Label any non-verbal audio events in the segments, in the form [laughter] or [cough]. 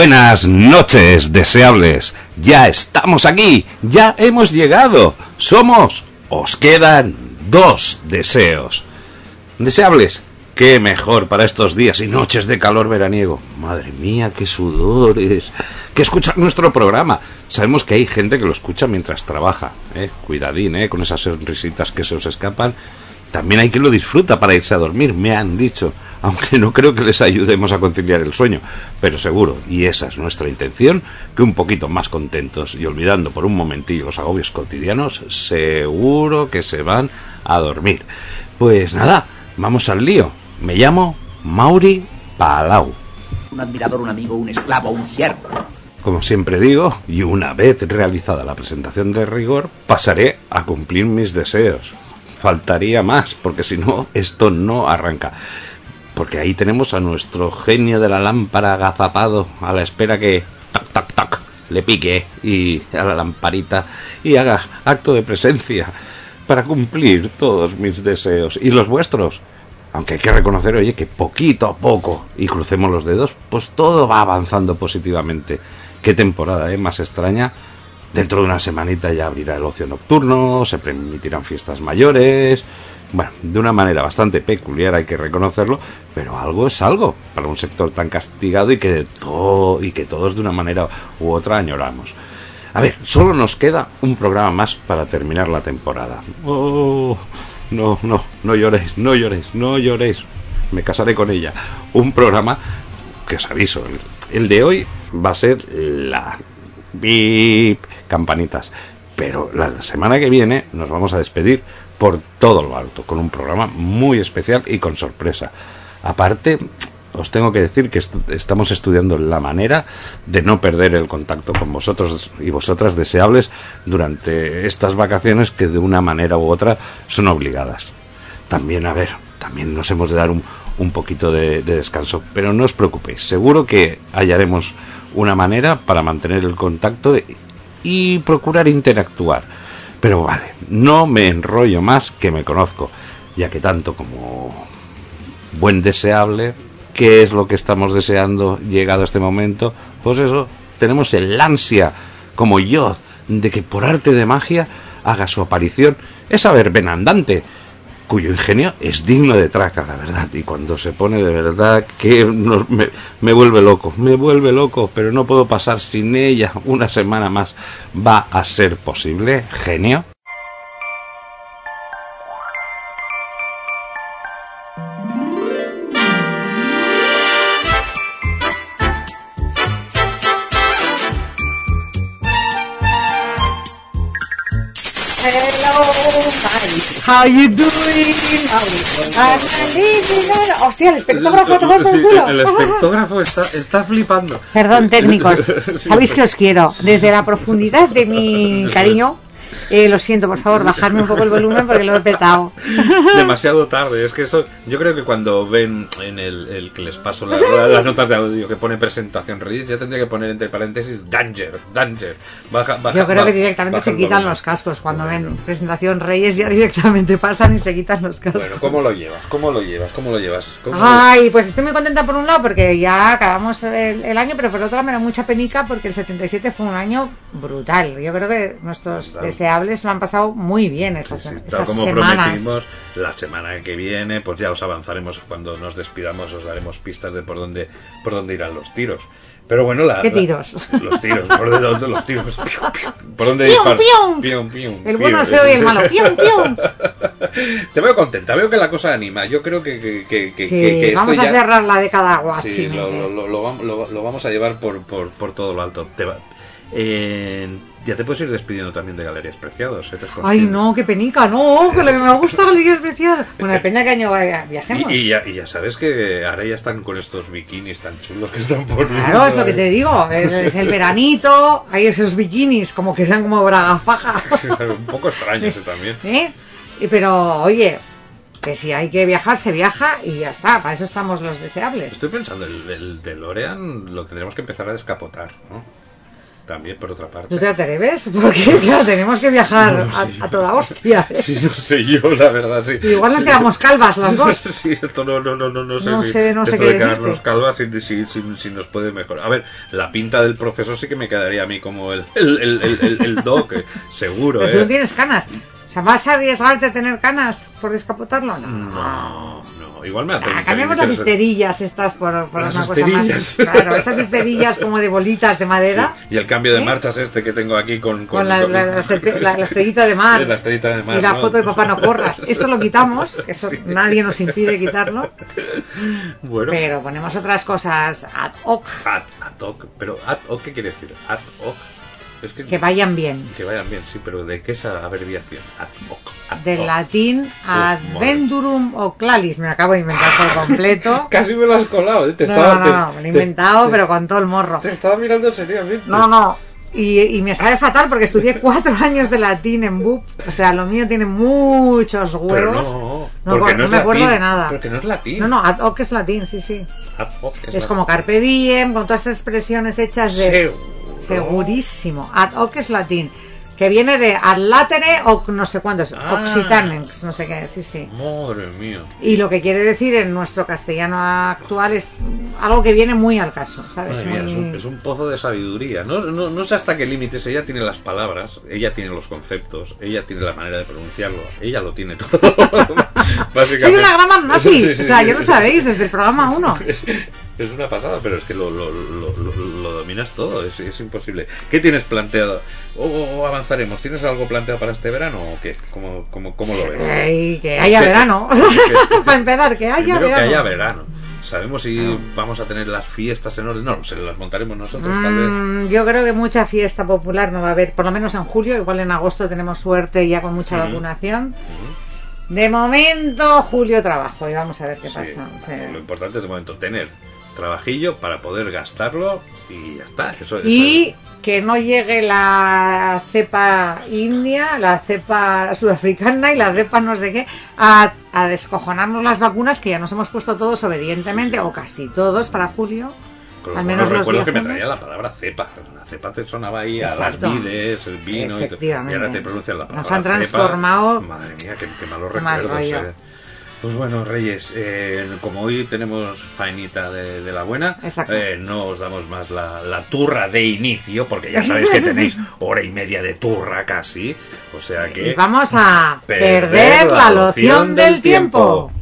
Buenas noches, deseables. Ya estamos aquí, ya hemos llegado. Somos, os quedan dos deseos. Deseables, qué mejor para estos días y noches de calor veraniego. Madre mía, qué sudores. Que escuchar nuestro programa. Sabemos que hay gente que lo escucha mientras trabaja. ¿eh? Cuidadín, ¿eh? con esas sonrisitas que se os escapan. También hay quien lo disfruta para irse a dormir, me han dicho, aunque no creo que les ayudemos a conciliar el sueño, pero seguro, y esa es nuestra intención, que un poquito más contentos y olvidando por un momentillo los agobios cotidianos, seguro que se van a dormir. Pues nada, vamos al lío. Me llamo Mauri Palau. un admirador, un amigo, un esclavo, un siervo. Como siempre digo, y una vez realizada la presentación de rigor, pasaré a cumplir mis deseos. Faltaría más, porque si no, esto no arranca. Porque ahí tenemos a nuestro genio de la lámpara agazapado, a la espera que tac tac tac le pique y a la lamparita y haga acto de presencia para cumplir todos mis deseos y los vuestros. Aunque hay que reconocer, oye, que poquito a poco, y crucemos los dedos, pues todo va avanzando positivamente. Qué temporada, ¿eh? Más extraña. Dentro de una semanita ya abrirá el ocio nocturno, se permitirán fiestas mayores. Bueno, de una manera bastante peculiar hay que reconocerlo, pero algo es algo para un sector tan castigado y que, de todo, y que todos de una manera u otra añoramos. A ver, solo nos queda un programa más para terminar la temporada. Oh, no, no, no lloréis, no lloréis, no lloréis. Me casaré con ella. Un programa que os aviso, el, de hoy va a ser la bip campanitas. Pero la semana que viene nos vamos a despedir por todo lo alto, con un programa muy especial y con sorpresa. Aparte, os tengo que decir que est estamos estudiando la manera de no perder el contacto con vosotros y vosotras deseables durante estas vacaciones que de una manera u otra son obligadas. También, a ver, también nos hemos de dar un, un poquito de, de descanso, pero no os preocupéis, seguro que hallaremos una manera para mantener el contacto y procurar interactuar. Pero vale, no me enrollo más que me conozco, ya que tanto como buen deseable, ¿qué es lo que estamos deseando llegado a este momento? Pues eso, tenemos el ansia, como yo, de que por arte de magia haga su aparición esa verbena andante, cuyo ingenio es digno de traca, la verdad, y cuando se pone de verdad que nos- me, me vuelve loco, me vuelve loco, pero no puedo pasar sin ella una semana más. ¿Va a ser posible, genio? How you doing? Hostia, el espectógrafo por Sí, culo. el espectógrafo está, está flipando. Perdón, [laughs] técnicos. Sabéis que os quiero. Desde la profundidad de mi cariño, Eh, lo siento, por favor, bajarme un poco el volumen porque lo he petado. [laughs] Demasiado tarde. Es que eso, yo creo que cuando ven en el, el que les paso la- la- las notas de audio que pone presentación Reyes, ya tendría que poner entre paréntesis Danger, Danger. Baja, baja, Yo creo que directamente baja se quitan los cascos. Cuando Bueno. ven presentación Reyes ya directamente pasan y se quitan los cascos. Bueno, ¿cómo lo llevas? ¿Cómo lo llevas? ¿Cómo lo llevas? ¿Cómo lo- Ay, pues estoy muy contenta por un lado porque ya acabamos el, el año, pero por otro lado me da mucha penica porque el 77 fue un año brutal. Yo creo que nuestros Brutal. Deseables lo han pasado muy bien estas, Sí, tal estas como semanas. prometimos, la semana que viene, pues ya os avanzaremos cuando nos despidamos, os daremos pistas de por dónde, por dónde irán los tiros. Pero bueno, la, ¿Qué la- tiros? [laughs] los tiros, por dónde los, los tiros. Piu, piu, ¿Por dónde ¡Pium, dispar- pium! pium, pium, El bueno, el feo y el malo. ¡Pium, pium! [laughs] Te veo contenta, veo que la cosa anima. Yo creo que, que, que, que- Sí, que vamos ya- a cerrar la década Sí, guachi. lo, lo, lo, lo- lo vamos a llevar por, por, por todo lo alto. Te va- eh, ya te puedes ir despidiendo también de Galerías Preciados. ¿eres Ay, no, qué penica, no, que lo que me gusta Galerías Preciadas. Bueno, depende de qué año viajemos. Y, y ya, y ya sabes que ahora ya están con estos bikinis tan chulos que están poniendo. Claro, es lo que te digo. Es el veranito, hay esos bikinis como que eran como bragafaja. [laughs] Un poco extraño ese también. [laughs] ¿Eh? Pero, oye, que si hay que viajar, se viaja y ya está. Para eso estamos los deseables. Estoy pensando, el, el DeLorean lo tendremos que empezar a descapotar, ¿no? También, por otra parte. ¿Tú te atreves? Porque, [laughs] claro, tenemos que viajar No, a, sí. a toda hostia. ¿eh? Sí, no sé yo, la verdad, sí. Igual nos Sí. quedamos calvas las dos. [laughs] Sí, esto no, no, no, no, no sé. No si sé, no sé esto qué de quedarnos decirte. calvas si, si, si- nos puede mejorar. A ver, la pinta del profesor sí que me quedaría a mí como [laughs] el, el, el, el, doc, eh, seguro, Pero tú no ¿eh? tienes canas. O sea, ¿vas a arriesgarte a tener canas por descapotarlo? No. No, no, igual me hace un Ah, cambiamos las esterillas estas por, por Las una esterillas. cosa más. Claro, esas esterillas como de bolitas de madera. [laughs] Sí, Y el cambio de ¿Sí? marchas este que tengo aquí con... Con la, la, la, estrella- la- la estrellita de mar. [laughs] La de mar, Y la ¿no? foto de papá no corras. [laughs] Eso lo quitamos, eso nadie nos impide quitarlo. Bueno, Pero ponemos otras cosas ad hoc ad, ad hoc. Pero ad hoc, ¿qué quiere decir? Ad hoc. Es que, que vayan bien. que vayan bien, sí, pero ¿de qué esa abreviación? Ad hoc. Del latín adventurum o clalis. Me acabo de inventar por completo. [laughs] Casi me lo has colado, ¿eh? Te No, estaba, no, te- no, me lo he inventado, te- pero con todo el morro. Te estaba mirando seriamente. No, no. Y, y me sabe fatal porque estudié [laughs] cuatro años de latín en BUP. O sea, lo mío tiene muchos huevos. Pero no, No, porque no no, es me acuerdo de nada. Porque no es latín. No, no, ad hoc es latín, sí, sí. Ad hoc Es latín. como carpe diem, con todas estas expresiones hechas de... Segurísimo. Ad hoc es latín. Que viene de ad latere o no sé cuántos. Ah. Occitanens, no sé qué, sí, sí. Madre mía. Y lo que quiere decir en nuestro castellano actual es algo que viene muy al caso, ¿sabes? Madre mía, Muy- es, un, es un pozo de sabiduría. No, no, no sé hasta qué límites. Ella tiene las palabras, ella tiene los conceptos, ella tiene la manera de pronunciarlo, ella lo tiene [laughs] todo. Básicamente. Soy una gran nazi. [laughs] Sí, sí, o sea, sí, ya lo sabéis desde el programa 1. [laughs] Es, es una pasada, pero es que lo, lo, lo- lo dominas todo, es, es imposible. ¿Qué tienes planteado? ¿O, avanzaremos? ¿Tienes algo planteado para este verano o qué? ¿Cómo, cómo, cómo lo ves? que haya verano. [laughs] [laughs] Para empezar, que haya Primero verano. que haya verano. ¿Sabemos si vamos a tener las fiestas en orden? No, se las montaremos nosotros, tal vez. Mm, yo creo que mucha fiesta popular no va a haber, por lo menos en julio, igual en agosto tenemos suerte ya con mucha vacunación. De momento, julio trabajo y vamos a ver qué Sí, pasa. Lo importante es de momento tener trabajillo para poder gastarlo y ya está. Eso, eso y que no llegue la cepa india, la cepa sudafricana y la cepa no sé qué, a, a descojonarnos las vacunas que ya nos hemos puesto todos obedientemente, o casi todos, para julio. Con Al menos los recuerdo que me traía la palabra cepa. La cepa te sonaba ahí a Exacto. las vides, el vino y, todo. y ahora te pronuncian la palabra Nos han cepa. transformado. Madre mía, qué, qué malos Qué mal recuerdos. rollo. eh. Pues bueno, Reyes, eh, como hoy tenemos faenita de, de la buena, eh, no os damos más la, la turra de inicio, porque ya sabéis que tenéis [laughs] hora y media de turra casi. O sea que... Y vamos a Perder perder, la loción del del tiempo.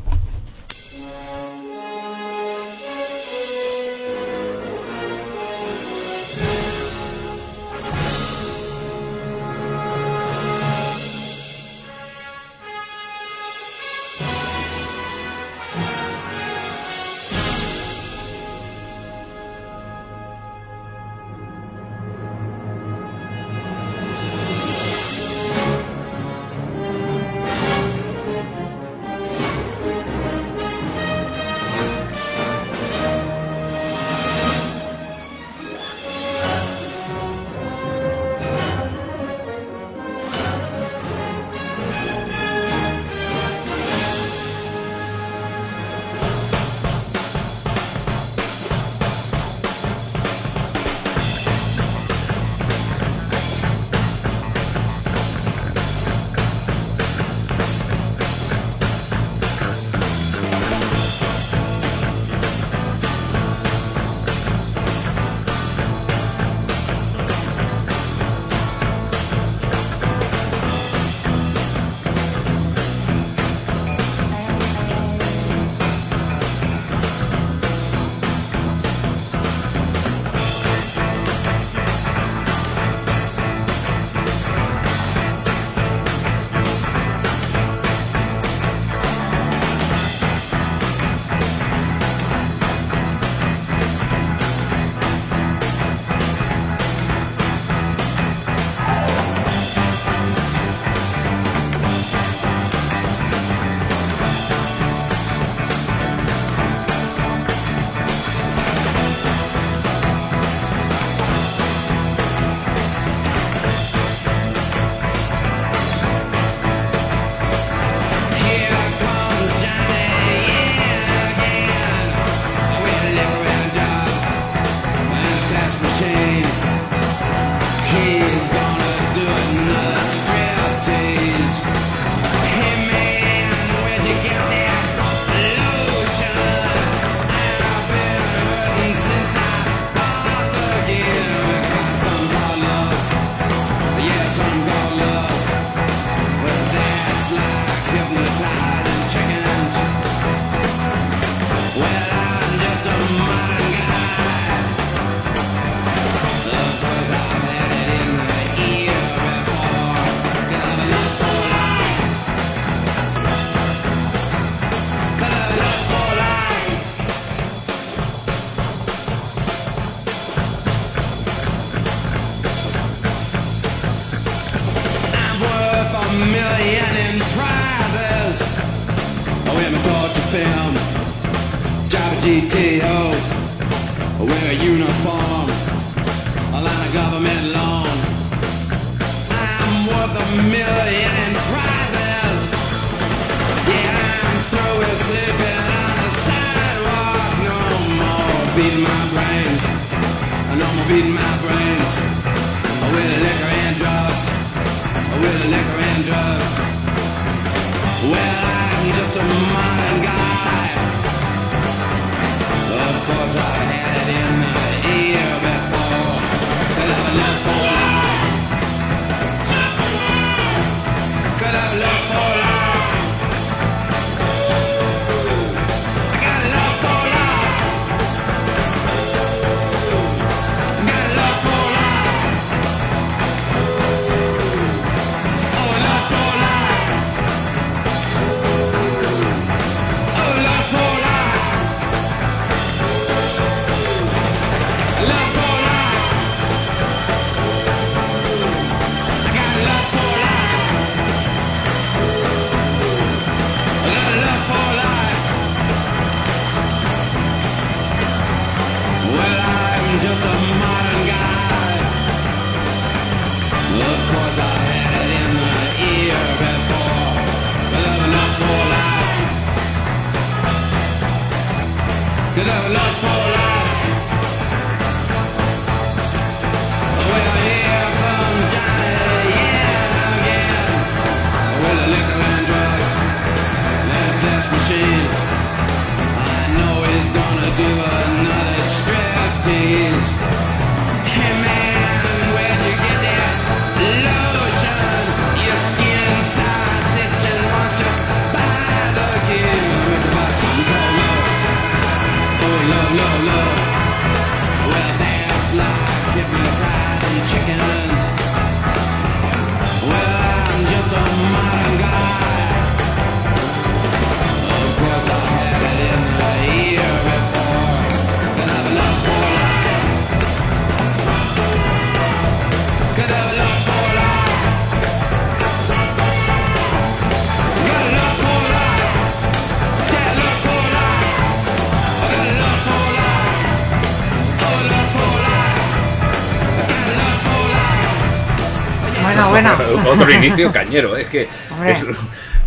Otro inicio cañero, es que. Es-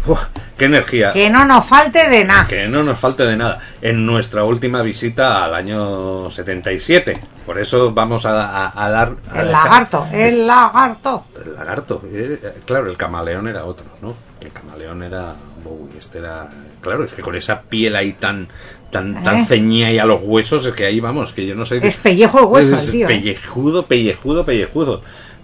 Buah, ¡Qué energía! Que no nos falte de nada. Que no nos falte de nada. En nuestra última visita al año 77. Por eso vamos a, a- a dar. a El lagarto, el lagarto. El lagarto. eh, claro, el camaleón era otro, ¿no? El camaleón era Bowie. Este era. Claro, es que con esa piel ahí tan. Tan, tan ¿Eh? ceñida y a los huesos, es que ahí vamos, que yo no sé. Es pellejo de hueso Es el tío. ¿eh? Pellejudo, pellejudo, pellejudo.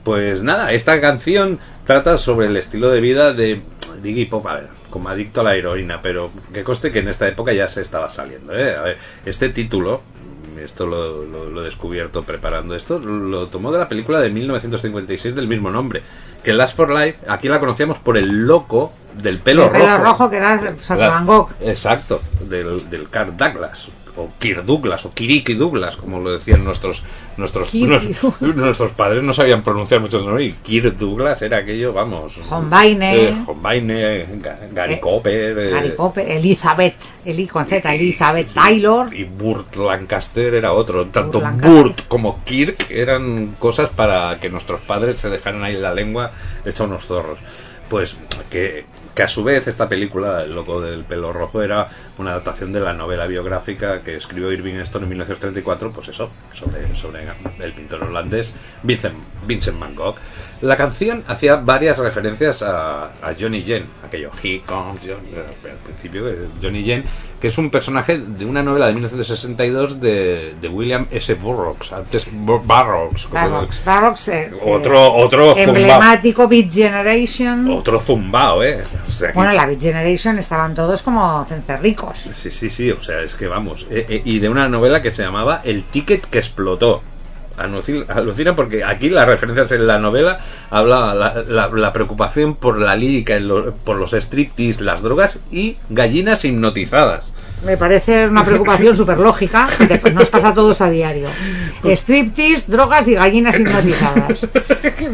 Pues nada, esta canción trata sobre el estilo de vida de Diggy Pop, a ver, como adicto a la heroína, pero que coste que en esta época ya se estaba saliendo. ¿eh? A ver, este título, esto lo, lo- lo he descubierto preparando esto, lo tomó de la película de 1956 del mismo nombre, que Last for Life, aquí la conocíamos por el loco del pelo El pelo rojo. que era Saca Van Gogh. Exacto, del, del Kirk Douglas, o Kirk Douglas, o Kiriki Douglas, como lo decían nuestros nuestros [laughs] nuestros padres no sabían pronunciar muchos nombres, y Kirk Douglas era aquello, vamos. Hombaine. eh, Hombaine, Ga- Gary Eh, Cooper, eh, Gary Cooper, Elizabeth, Eli con Z, Elizabeth Taylor. y Burt Lancaster era otro. Tanto Burt como Kirk eran cosas para que nuestros padres se dejaran ahí la lengua hecha unos zorros. Pues que, que a su vez esta película, El loco del pelo rojo, era una adaptación de la novela biográfica que escribió Irving Stone en 1934, pues eso, sobre, sobre el pintor holandés Vincent, Vincent Van Gogh. La canción hacía varias referencias a, a Johnny Yen, aquello He comes Johnny, al principio eh, Johnny Yen, que es un personaje de una novela de 1962 de, de William S. Burroughs, antes Bur- Burroughs, Barrocks, Barrocks, eh, otro eh, otro emblemático Beat Generation. otro zumbao, eh. O sea, Bueno, la Beat Generation estaban todos como cencerricos. Sí, sí, sí, o sea, es que vamos. eh, eh, y de una novela que se llamaba El ticket que explotó. Alucina porque aquí las referencias en la novela habla la, la- la preocupación por la lírica, lo- por los striptease, las drogas y gallinas hipnotizadas. Me parece una preocupación [laughs] súper lógica, que te- nos pasa a todos a diario. Striptease, drogas y gallinas hipnotizadas.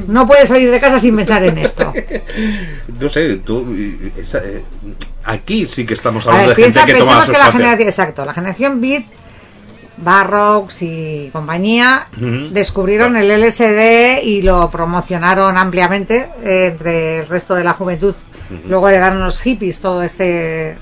No puedes salir de casa sin pensar en esto. No sé, tú. esa, eh, aquí sí que estamos hablando ver, de gente que toma que la generación, exacto, la generación Beat, Barrocks y compañía descubrieron el LSD y lo promocionaron ampliamente eh, entre el resto de la juventud. Luego heredaron los hippies todo este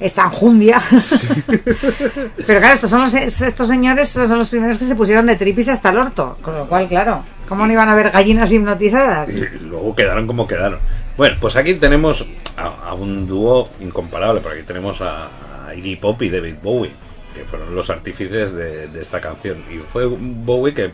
esta enjundia. [laughs] Pero claro, estos son los, estos señores son los primeros que se pusieron de tripis hasta el orto. Con lo cual, claro, ¿cómo no iban a haber gallinas hipnotizadas? Y luego quedaron como quedaron. Bueno, pues aquí tenemos a, a un dúo incomparable, porque aquí tenemos a, a Iggy Pop y David Bowie, que fueron los artífices de, de esta canción. Y fue Bowie que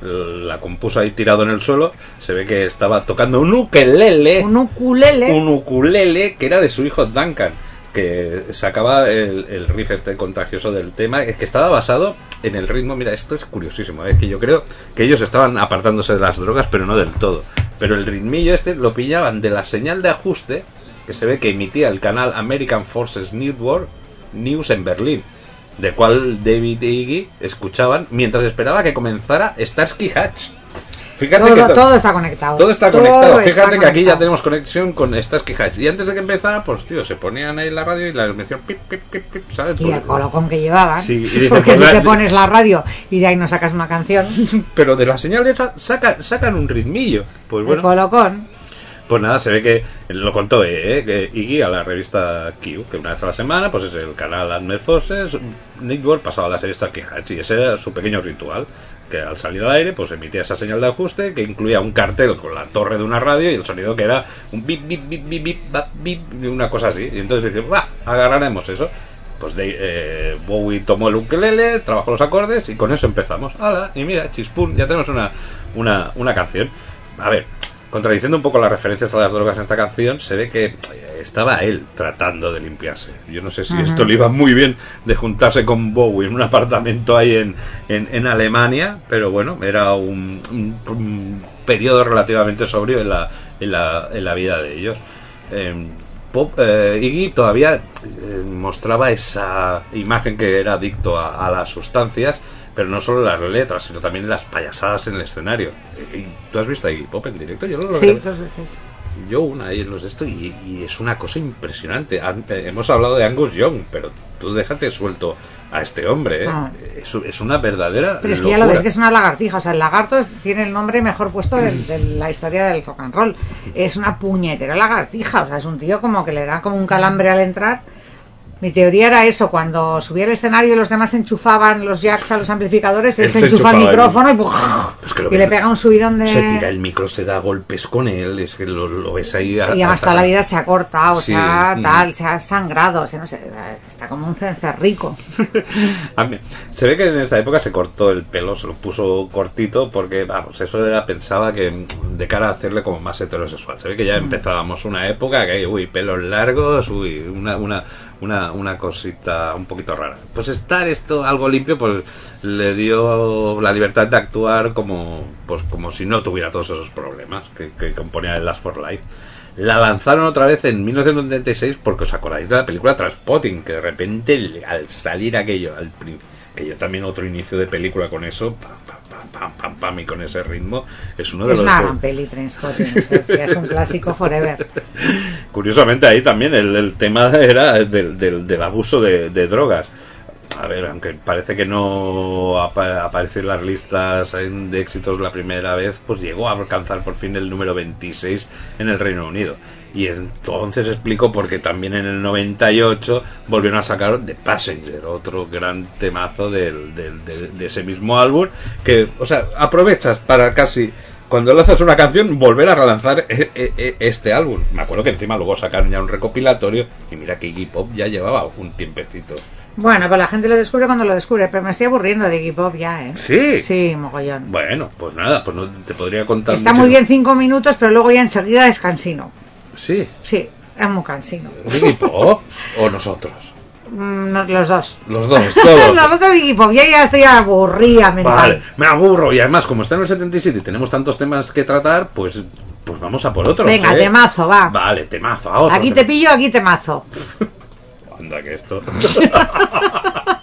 la compuso ahí tirado en el suelo. Se ve que estaba tocando un ukelele, Un ukulele. un ukulele que era de su hijo Duncan, que sacaba el, el riff este contagioso del tema, que estaba basado en el ritmo. Mira, esto es curiosísimo, es que yo creo que ellos estaban apartándose de las drogas, pero no del todo. Pero el ritmillo este lo pillaban de la señal de ajuste que se ve que emitía el canal American Forces Network News en Berlín, de cual David e Iggy escuchaban mientras esperaba que comenzara Starsky Hatch. Fíjate que Todo, to- todo está conectado. todo está Todo conectado. está Fíjate que aquí ya tenemos conexión con Starsky Hatch. Y antes de que empezara, pues tío, se ponían ahí la radio y la mención pip, pip, pip, pip, ¿sabes? Y el colocón que llevaban. Sí, [laughs] y porque pues te pones la radio y de ahí no sacas una canción. [laughs] Pero de la señal esa sacan, sacan un ritmillo. Pues El bueno, colocón. Pues nada, se ve que lo contó eh, que Iggy a la revista Q, que una vez a la semana, pues es el canal Admet Forces Network pasaba la serie Starsky Hatch y ese era su pequeño ritual. Que al salir al aire, pues emitía esa señal de ajuste que incluía un cartel con la torre de una radio y el sonido que era un bip, bip, bip, bip, bip, una cosa así. Y entonces dice, ¡va! Agarraremos eso. Pues de, eh, Bowie tomó el ukelele, trabajó los acordes y con eso empezamos. ¡Hala! Y mira, chispún, ya tenemos una, una, una canción. A ver, contradiciendo un poco las referencias a las drogas en esta canción, se ve que eh, estaba él tratando de limpiarse. Yo no sé si esto le iba muy bien de juntarse con Bowie en un apartamento ahí en, en, en Alemania, pero bueno, era un, un- un periodo relativamente sobrio en la, en la, en la vida de ellos. Eh, Pop, eh, Iggy todavía eh, mostraba esa imagen que era adicto a, a las sustancias, pero no solo las letras, sino también las payasadas en el escenario. Eh, ¿Tú has visto a Iggy Pop en directo? Yo no lo Sí, dos veces. Yo una ahí en los de esto y, y es una cosa impresionante. Eh, hemos hablado de Angus Young, pero tú déjate suelto a este hombre. ¿eh? Ah. Es, es una verdadera. Pero es que ya lo ves que es una lagartija. O sea, el lagarto es- tiene el nombre mejor puesto de, de la historia del rock and roll. Es una puñetera lagartija. O sea, es un tío como que le da como un calambre al entrar. Mi teoría era eso, cuando subía al escenario y los demás enchufaban los jacks a los amplificadores, él, Él se enchufa el micrófono y. Pues que lo y le pega un subidón de... Se tira el micro, se da golpes con él, es que lo, lo ves ahí. a- Y además toda la vida se ha cortado, Sí, se ha mm. tal, se ha sangrado, se, no sé, está como un cencerrico. [laughs] Se ve que en esta época se cortó el pelo, se lo puso cortito porque, vamos, eso era, pensaba que mm, de cara a hacerle como más heterosexual. Se ve que ya empezábamos una época que hay, uy, pelos largos, uy, una, una, una, una cosita un poquito rara. Pues estar esto algo limpio, pues le dio la libertad de actuar como, pues como si no tuviera todos esos problemas que, que componía el Last for Life. La lanzaron otra vez en 1996 porque os acordáis de la película Transpotting, que de repente al salir aquello, al que yo también otro inicio de película con eso, pam, pam, pam, pam, pam, y con ese ritmo, es uno de Es los... una de- gran peli, es, es un clásico forever. [laughs] Curiosamente ahí también el, el tema era del, del- del abuso de, de drogas. A ver, aunque parece que no apa- apareció en las listas de éxitos la primera vez, pues llegó a alcanzar por fin el número 26 en el Reino Unido. Y entonces explico por qué también en el 98 volvieron a sacar The Passenger, otro gran temazo del, del- del- de ese mismo álbum, que, o sea, aprovechas para casi cuando lanzas una canción, volver a relanzar e- e- e- este álbum. Me acuerdo que encima luego sacaron ya un recopilatorio y mira que Iggy Pop ya llevaba un tiempecito. Bueno, pues la gente lo descubre cuando lo descubre, pero me estoy aburriendo de Iggy Pop ya, ¿eh? Sí. Sí, mogollón. Bueno, pues nada, pues no te podría contar. Está mucho. muy bien cinco minutos, pero luego ya enseguida es cansino. Sí. Sí, es muy cansino. Iggy Pop o nosotros. Mm, los dos. Los dos, todos. [laughs] los dos Iggy Pop, ya, ya estoy aburrida mental. Vale, me aburro y además como está en el 77 y tenemos tantos temas que tratar, pues pues vamos a por otros. Venga, ¿eh? temazo, va. Vale, temazo, a otro. Aquí te pillo, aquí te mazo. [laughs] Anda que esto. [laughs]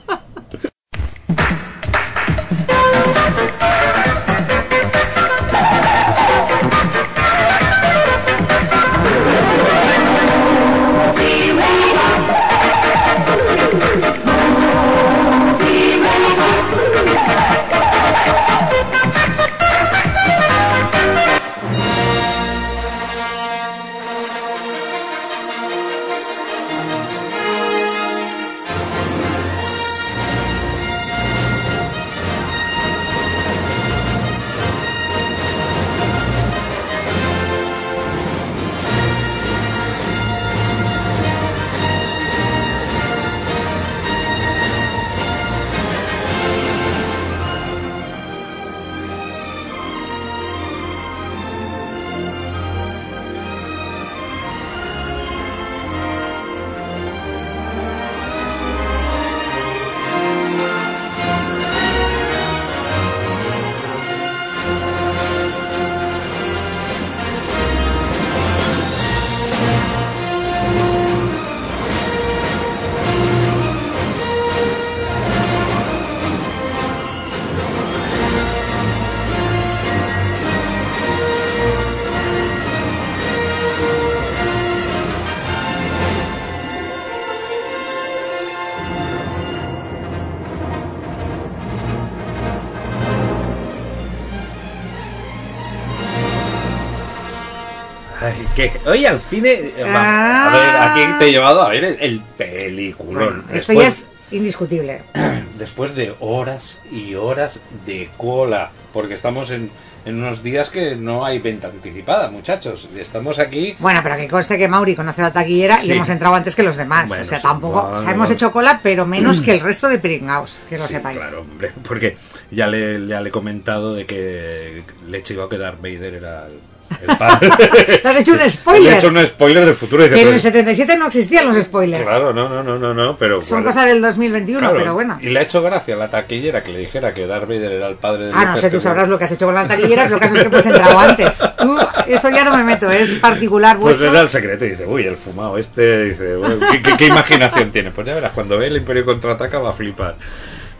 [laughs] ¿qué? Oye, al cine. vamos, A ver, aquí te he llevado a ver el, el peliculón. Bueno, esto ya es indiscutible. [clears throat] después de horas y horas de cola, porque estamos en, en unos días que no hay venta anticipada, muchachos. Estamos aquí. Bueno, pero que conste que Mauri conoce la taquillera Sí. y hemos entrado antes que los demás. Bueno, o sea, tampoco. o sea, hemos hecho cola, pero menos que el [clears throat] resto de pringaos, que lo Sí, sepáis. Claro, hombre, porque ya le, ya le he comentado de que le he chivado que Darth Vader era el, el padre. [laughs] Te has hecho un Le he spoiler. hecho un spoiler del futuro. Que en el pues, 77 no existían los spoilers. Claro, no, no, no, no, no, pero. Son bueno, cosas del 2021, claro, pero bueno. Y le ha hecho gracia a la taquillera que le dijera que Darth Vader era el padre de Ah, no sé, tú sabrás lo que has hecho con la taquillera, lo que has hecho pues entrado antes. Tú, eso ya no me meto, es particular Pues vuestro. le da el secreto y dice, uy, el fumado este, dice, "Bueno, ¿qué, qué, qué imaginación tiene? Pues ya verás, cuando ve el Imperio contraataca va a flipar.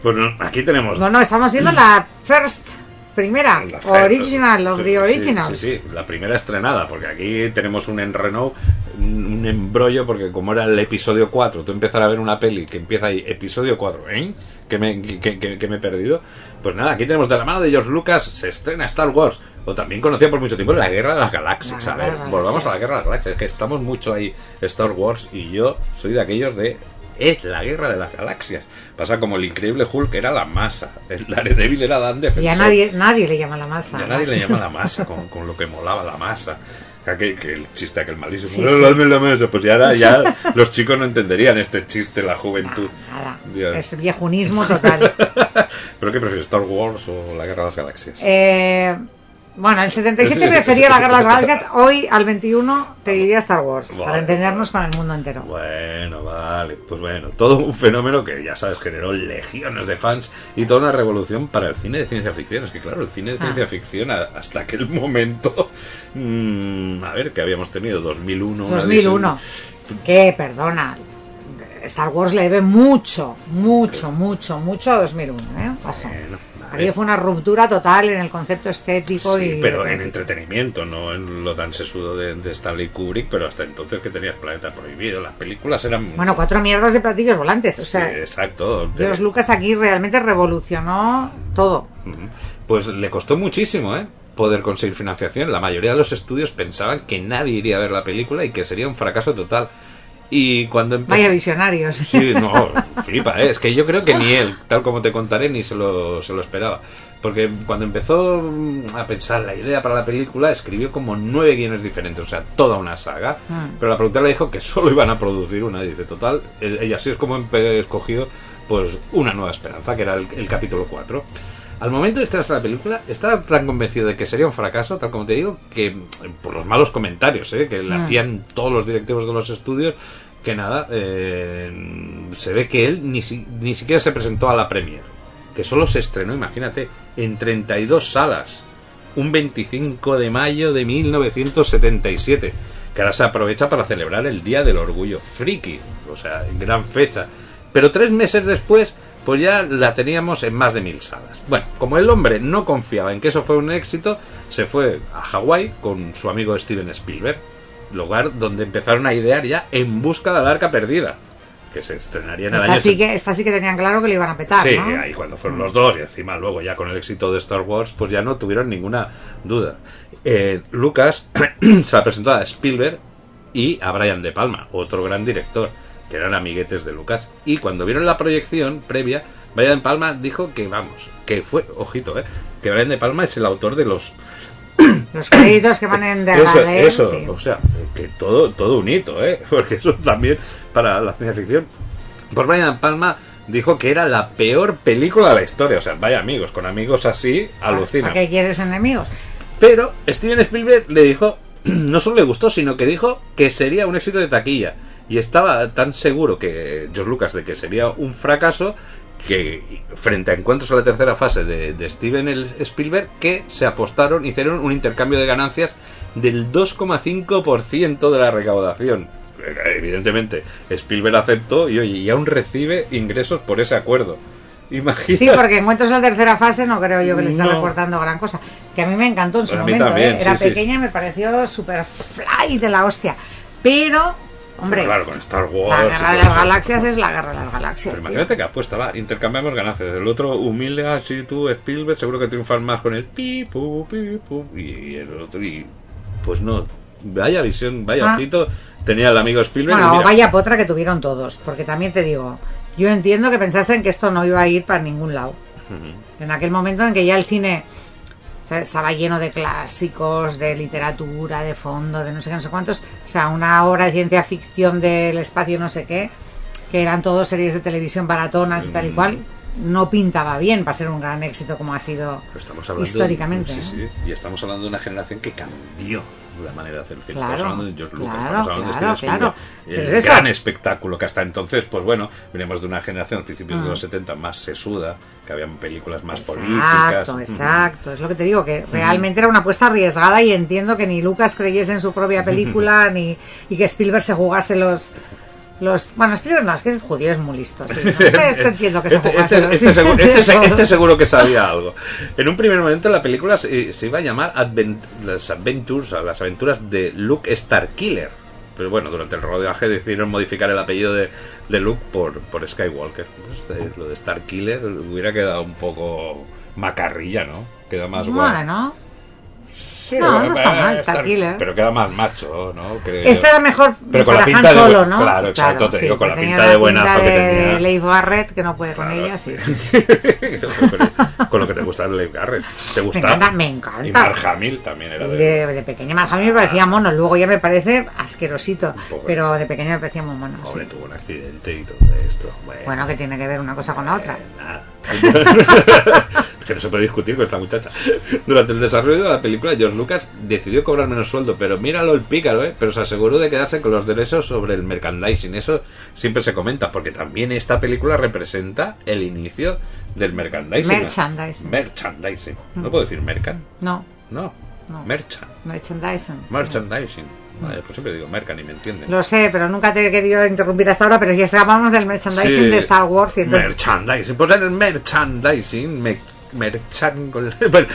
Bueno, aquí tenemos... No, no, estamos viendo la first, primera, la original, of sí, the originals. Sí, sí, la primera estrenada, porque aquí tenemos un en Renault, un embrollo, porque como era el episodio 4, tú empezar a ver una peli que empieza ahí, episodio 4, ¿eh? Que me, que, que- que me he perdido. Pues nada, aquí tenemos de la mano de George Lucas, se estrena Star Wars, o también conocida por mucho tiempo la Guerra de las Galaxias. La A ver, volvamos a la Guerra de las Galaxias, que estamos mucho ahí, Star Wars, y yo soy de aquellos de es la guerra de las galaxias. Pasa como el increíble Hulk era la masa, el Daredevil era Dan Y Defensor. a nadie, nadie le llama la masa. Ya nadie además. le llama la masa, [laughs] con, con lo que molaba la masa. Que, que el chiste aquel malísimo. Sí, "Eh, sí. la. Pues ya, ya [laughs] los chicos no entenderían este chiste, la juventud. Nada, es viejunismo total. [laughs] ¿Pero qué prefieres, Star Wars o la Guerra de las Galaxias? Eh, bueno, el 77 Sí, sí, prefería sí, la. Guerra de las Galaxias, hoy al 21 te diría Star Wars, para Vale, entendernos con el mundo entero. Bueno, vale, pues bueno, todo un fenómeno que ya sabes generó legiones de fans y toda una revolución para el cine de ciencia ficción. Es que claro, el cine de Ah. ciencia ficción a- hasta aquel momento, mm, a ver, que habíamos tenido 2001. una 2001. Que, perdona, Star Wars le debe mucho, mucho, mucho, mucho a 2001, ¿eh? Ojo. Bueno, a Aquello fue una ruptura total en el concepto estético Sí, y... pero en entretenimiento, no en lo tan sesudo de, de Stanley Kubrick, pero hasta entonces que tenías Planeta Prohibido, las películas eran... Bueno, cuatro mierdas de platillos volantes. O sí, sea, exacto. George Lucas aquí realmente revolucionó todo. Pues le costó muchísimo, ¿eh? Poder conseguir financiación. La mayoría de los estudios pensaban que nadie iría a ver la película y que sería un fracaso total. Y cuando empezó... Vaya visionarios. Sí, [laughs] no, flipa, ¿eh? es que yo creo que ni él, tal como te contaré, ni se lo, se lo esperaba. Porque cuando empezó mm, a pensar la idea para la película, escribió como nueve guiones diferentes, o sea, toda una saga. Mm. Pero la productora le dijo que solo iban a producir una. Y dice, total, el- ella así es como escogió pues una nueva esperanza, que era el, el capítulo 4. Al momento de estrenarse la película, estaba tan convencido de que sería un fracaso, tal como te digo, que por los malos comentarios ¿eh? que le Mm. hacían todos los directivos de los estudios, que nada, eh, se ve que él ni, si- ni siquiera se presentó a la premier, que solo se estrenó, imagínate, en 32 salas, un 25 de mayo de 1977, que ahora se aprovecha para celebrar el Día del Orgullo Friki, o sea, gran fecha. Pero tres meses después, pues ya la teníamos en más de mil salas. Bueno, como el hombre no confiaba en que eso fue un éxito, se fue a Hawái con su amigo Steven Spielberg, lugar donde empezaron a idear ya En busca de la arca perdida, que se estrenaría en el Esta año sí, que, esta sí que tenían claro que le iban a petar, Sí, ¿no? ahí cuando fueron los dos y encima luego ya con el éxito de Star Wars pues ya no tuvieron ninguna duda. Eh, Lucas [clears throat] se la presentó a Spielberg y a Brian De Palma, otro gran director, que eran amiguetes de Lucas. Y cuando vieron la proyección previa, Brian De Palma dijo que vamos, que fue, ojito, eh, que Brian De Palma es el autor de los [coughs] Los créditos que van en de eso, Gardel, eso, sí. o sea, que todo, todo un hito, ¿eh? [laughs] Porque eso también para la ciencia ficción. Por Brian Palma dijo que era la peor película de la historia. O sea, vaya amigos, con amigos así, alucina. ¿Para qué quieres enemigos? Pero Steven Spielberg le dijo, [clears throat] no solo le gustó, sino que dijo que sería un éxito de taquilla. Y estaba tan seguro que George Lucas de que sería un fracaso que frente a encuentros a la tercera fase de, de Steven el- Spielberg que se apostaron, hicieron un intercambio de ganancias del 2,5% de la recaudación. Evidentemente, Spielberg aceptó y, oye, y aún recibe ingresos por ese acuerdo. Imagina. Sí, porque encuentros en la tercera fase no creo yo que le esté No. reportando gran cosa. Que a mí me encantó en su momento, también, ¿eh? Era sí, sí. pequeña y me pareció super fly de la hostia. Pero, hombre, claro, con Star Wars. la y guerra de las galaxias es la guerra de las galaxias. Pero tío. imagínate que apuesta, va, intercambiamos ganancias. El otro humilde, así tú, Spielberg, seguro que triunfan más con el pi, pu, pi, pu, y el otro, y pues no. Vaya visión, vaya Ah. ojito. Tenía el amigo Spielberg. y Bueno, mira, vaya potra que tuvieron todos, porque también te digo, yo entiendo que pensasen que esto no iba a ir para ningún lado. En aquel momento en que ya el cine o sea, estaba lleno de clásicos, de literatura, de fondo, de no sé qué, no sé cuántos, o sea, una obra de ciencia ficción del espacio no sé qué, que eran todos series de televisión baratonas y tal y cual, no pintaba bien para ser un gran éxito como ha sido estamos hablando históricamente. Sí, ¿no? sí, y estamos hablando de una generación que cambió la manera de hacer el cine. Claro, estamos hablando de George Lucas, claro, estamos hablando claro, de Steven. Spielberg. El es gran espectáculo que hasta entonces, pues bueno, venimos de una generación a principios Ah. de los 70 más sesuda, que habían películas más Exacto, políticas. exacto. Es lo que te digo, que realmente era una apuesta arriesgada y entiendo que ni Lucas creyese en su propia película [laughs] ni y que Spielberg se jugase los... los bueno, Spielberg no, es que es judío, es muy listo. Sí, ¿no? [laughs] Este, este entiendo que Este, jugase este- los- este seguro, este se- [laughs] seguro que sabía algo. En un primer momento la película se, se iba a llamar Advent- las Adventures, las aventuras de Luke Starkiller. Pero bueno, durante el rodaje decidieron modificar el apellido de, de Luke por, por Skywalker. Pues, lo de Starkiller hubiera quedado un poco macarrilla, ¿no? Queda más guay. Sí, no, no está eh, mal, Star- Starkiller. Pero queda más macho, ¿no? Creo. este era mejor Pero con la para pinta Han de Solo, buen- ¿no? claro, exacto, te digo, con la pinta de buenazo que de tenía. Leif Barrett, que no puede con Claro. ella, sí. [laughs] Con lo que te gusta Leif Garrett. ¿Te gusta? encanta, me encanta. Y Mark Hamill también era de... de, de pequeña Mark Hamill me parecía mono, luego ya me parece asquerosito, pero de pequeña me parecía muy mono. sí. Pobre, tuvo un accidente y todo esto. Bueno, Bueno, que tiene que ver una cosa con la otra. nada. [laughs] [laughs] que no se puede discutir con esta muchacha. Durante el desarrollo de la película, George Lucas decidió cobrar menos sueldo, pero míralo el pícaro, ¿eh? Pero se aseguró de quedarse con los derechos sobre el merchandising. Eso siempre se comenta, porque también esta película representa el inicio del merchandising. Merchandising. Merchandising. ¿No puedo decir mercan? No, No. No. Merchan. merchandising. Merchandising. Vale, pues siempre digo mercan y me entienden. Lo sé, pero nunca te he querido interrumpir hasta ahora, pero ya hablamos del merchandising Sí. de Star Wars y entonces... Merchandising. Pues en el merchandising. Me, merchan. con- [laughs] bueno,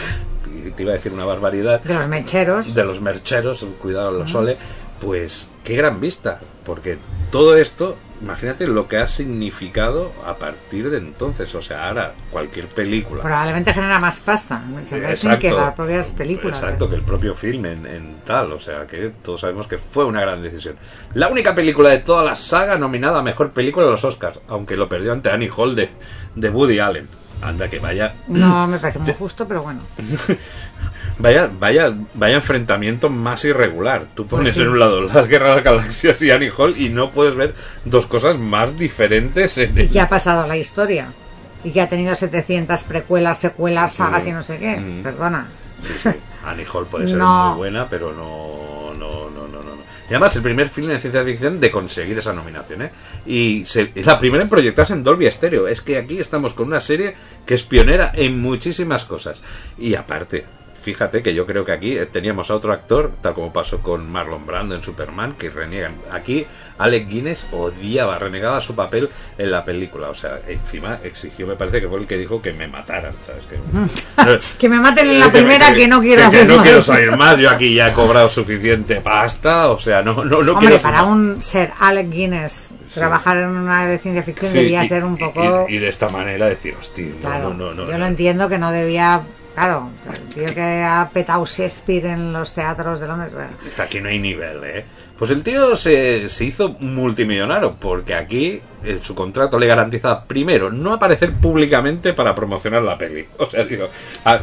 te iba a decir una barbaridad. De los mecheros. De los mercheros, cuidado los sole. Pues qué gran vista. Porque todo esto, imagínate lo que ha significado a partir de entonces. O sea, ahora cualquier película. Probablemente genera más pasta merchandising que las propias películas. Exacto, ¿eh? que el propio film en, en tal. O sea, que todos sabemos que fue una gran decisión. La única película de toda la saga nominada a mejor película de los Oscars, aunque lo perdió ante Annie Hall de, de Woody Allen. Anda, que vaya, No me parece muy justo, pero bueno. [laughs] vaya, vaya, vaya enfrentamiento más irregular. Tú pones Pues sí. en un lado las guerras de las galaxias y Annie Hall y no puedes ver dos cosas más diferentes en Y que ha pasado la historia. Y que ha tenido 700 precuelas, secuelas, sagas y no sé qué. Mm. Perdona. Annie Hall puede [laughs] ser No. muy buena, pero no. Y además, el primer film de ciencia ficción de conseguir esa nominación, ¿eh? Y se- la primera en proyectarse en Dolby Stereo. Es que aquí estamos con una serie que es pionera en muchísimas cosas. Y aparte, fíjate que yo creo que aquí teníamos a otro actor, tal como pasó con Marlon Brando en Superman, que reniegan. Aquí Alec Guinness odiaba, renegaba su papel en la película. O sea, encima exigió, me parece que fue el que dijo que me mataran, ¿sabes? Que, [laughs] Que me maten en la [laughs] que me- primera que, no quiero [laughs] hacer no más. quiero salir más. Yo aquí ya he cobrado suficiente pasta. O sea, no, no, no Hombre, quiero. para un ser Alec Guinness, trabajar en una de ciencia ficción Sí, debía y- ser un poco. Y, y de esta manera decir, hostia, claro, no, no, no, yo no. lo entiendo que no debía. Claro, el tío que ha petado Shakespeare en los teatros de Londres. Aquí no hay nivel, ¿eh? Pues el tío se, se hizo multimillonario porque aquí en su contrato le garantiza, primero, no aparecer públicamente para promocionar la peli. [laughs] O sea, digo, a-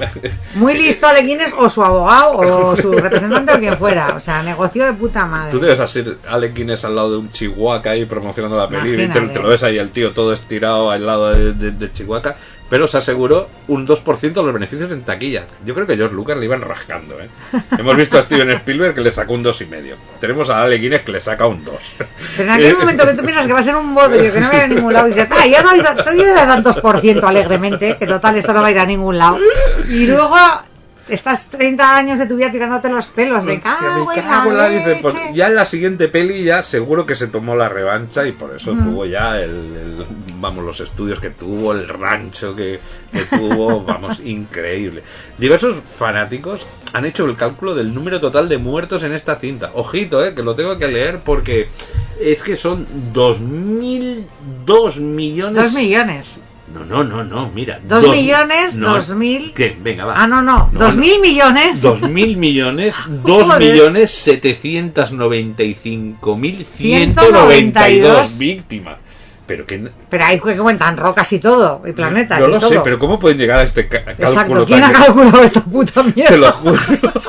Muy listo Alec Guinness o su abogado o su representante o quien fuera. O sea, negocio de puta madre. Tú debes hacer Alec Guinness al lado de un chihuahua ahí promocionando la peli y te, lo ves ahí el tío todo estirado al lado de, de- de Chihuahua, pero se aseguró un 2% de los beneficios en taquilla. Yo creo que George Lucas le iban rascando, ¿eh? Hemos visto a Steven Spielberg que le sacó un 2,5. Tenemos a Alec Guinness que le saca un 2. Pero en aquel momento que tú [laughs] piensas que va a ser un bodrio, que no va a ningún lado, y dices, ah, ya no he ido de tantos por ciento alegremente, que total esto no va a ir a ningún lado. Y luego estás 30 años de tu vida tirándote los pelos, me cago, me cago en la- dice, pues ya en la siguiente peli ya seguro que se tomó la revancha y por eso tuvo ya el, el- vamos los estudios que tuvo el rancho que, que tuvo [laughs] vamos increíble. Diversos fanáticos han hecho el cálculo del número total de muertos en esta cinta. Ojito eh que lo tengo que leer porque es que son dos mil dos millones Dos millones. No no no no mira Dos millones, no, dos mil- ¿qué? venga va Ah, no, no, dos no. mil millones. Dos mil millones, [laughs] dos millones setecientos noventa y cinco mil ciento noventa y dos 192 víctimas. Pero que Pero ahí que cuentan rocas y todo, y planetas no y lo todo. sé, pero ¿cómo pueden llegar a este cálculo Exacto, ¿quién ha calculado esta puta mierda? Te lo juro.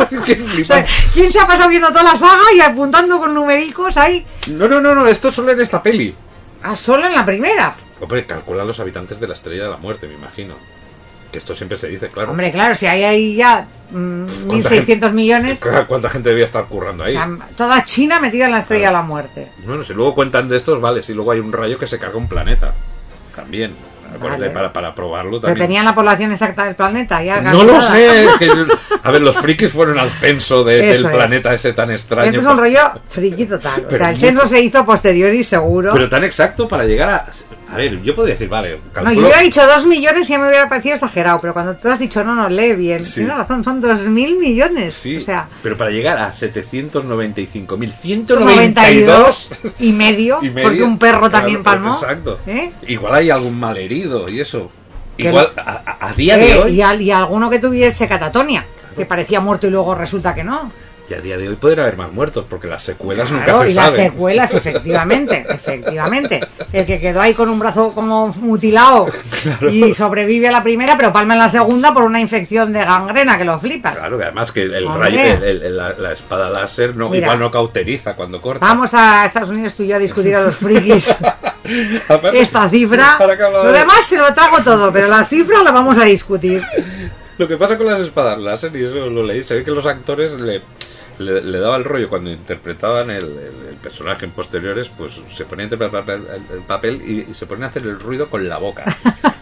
[laughs] Qué [laughs] O sea. ¿quién se ha pasado viendo toda la saga y apuntando con numericos ahí? No, no, no, no, esto solo en esta peli. Ah, solo en la primera. Hombre, calcula los habitantes de la estrella de la muerte, me imagino. Que esto siempre se dice, claro. Hombre, claro, si hay ahí ya mm, 1.600 millones, [laughs] ¿Cuánta gente debía estar currando o ahí? sea, toda China metida en la estrella de la muerte. Bueno, si luego cuentan de estos, vale, si luego hay un rayo que se carga un planeta. También. Vale. Para, para probarlo Pero tenían la población exacta del planeta ya No lo sé. es que- [laughs] a ver, los frikis fueron al censo de- del es. planeta ese tan extraño. Este es un rollo friki total. O sea, el censo se hizo posterior y seguro. Pero tan exacto para llegar a. A ver, yo podría decir, vale, No, yo calculo. hubiera dicho 2 millones y ya me hubiera parecido exagerado, pero cuando tú has dicho no, no, lee bien. Sí. Tienes razón, son 2.000 millones. Sí, O sea, pero para llegar a 795.192 92 y medio, y medio, porque un perro también palmó. Exacto. ¿Eh? Igual hay algún y eso. Que Igual a, a- a día de Eh, hoy. y, al- y alguno que tuviese catatonia, que parecía muerto y luego resulta que no. Y a día de hoy podría haber más muertos, porque las secuelas Claro, nunca se y las saben. secuelas, efectivamente, [laughs] efectivamente. El que quedó ahí con un brazo como mutilado y sobrevive a la primera, pero palma en la segunda por una infección de gangrena, que lo flipas. Claro, que además que el rayo, el- el- el- la, la espada láser no, Mira. igual no cauteriza cuando corta. Vamos a Estados Unidos tú y yo a discutir a los frikis [laughs] esta cifra. Lo de- demás se lo trago todo, pero la cifra la vamos a discutir. Lo que pasa con las espadas láser, y eso lo leí, se ve que los actores le, le, le daba el rollo cuando interpretaban el, el- el personaje en posteriores, pues se ponían a interpretar el, el- el papel y, y se ponían a hacer el ruido con la boca. [laughs]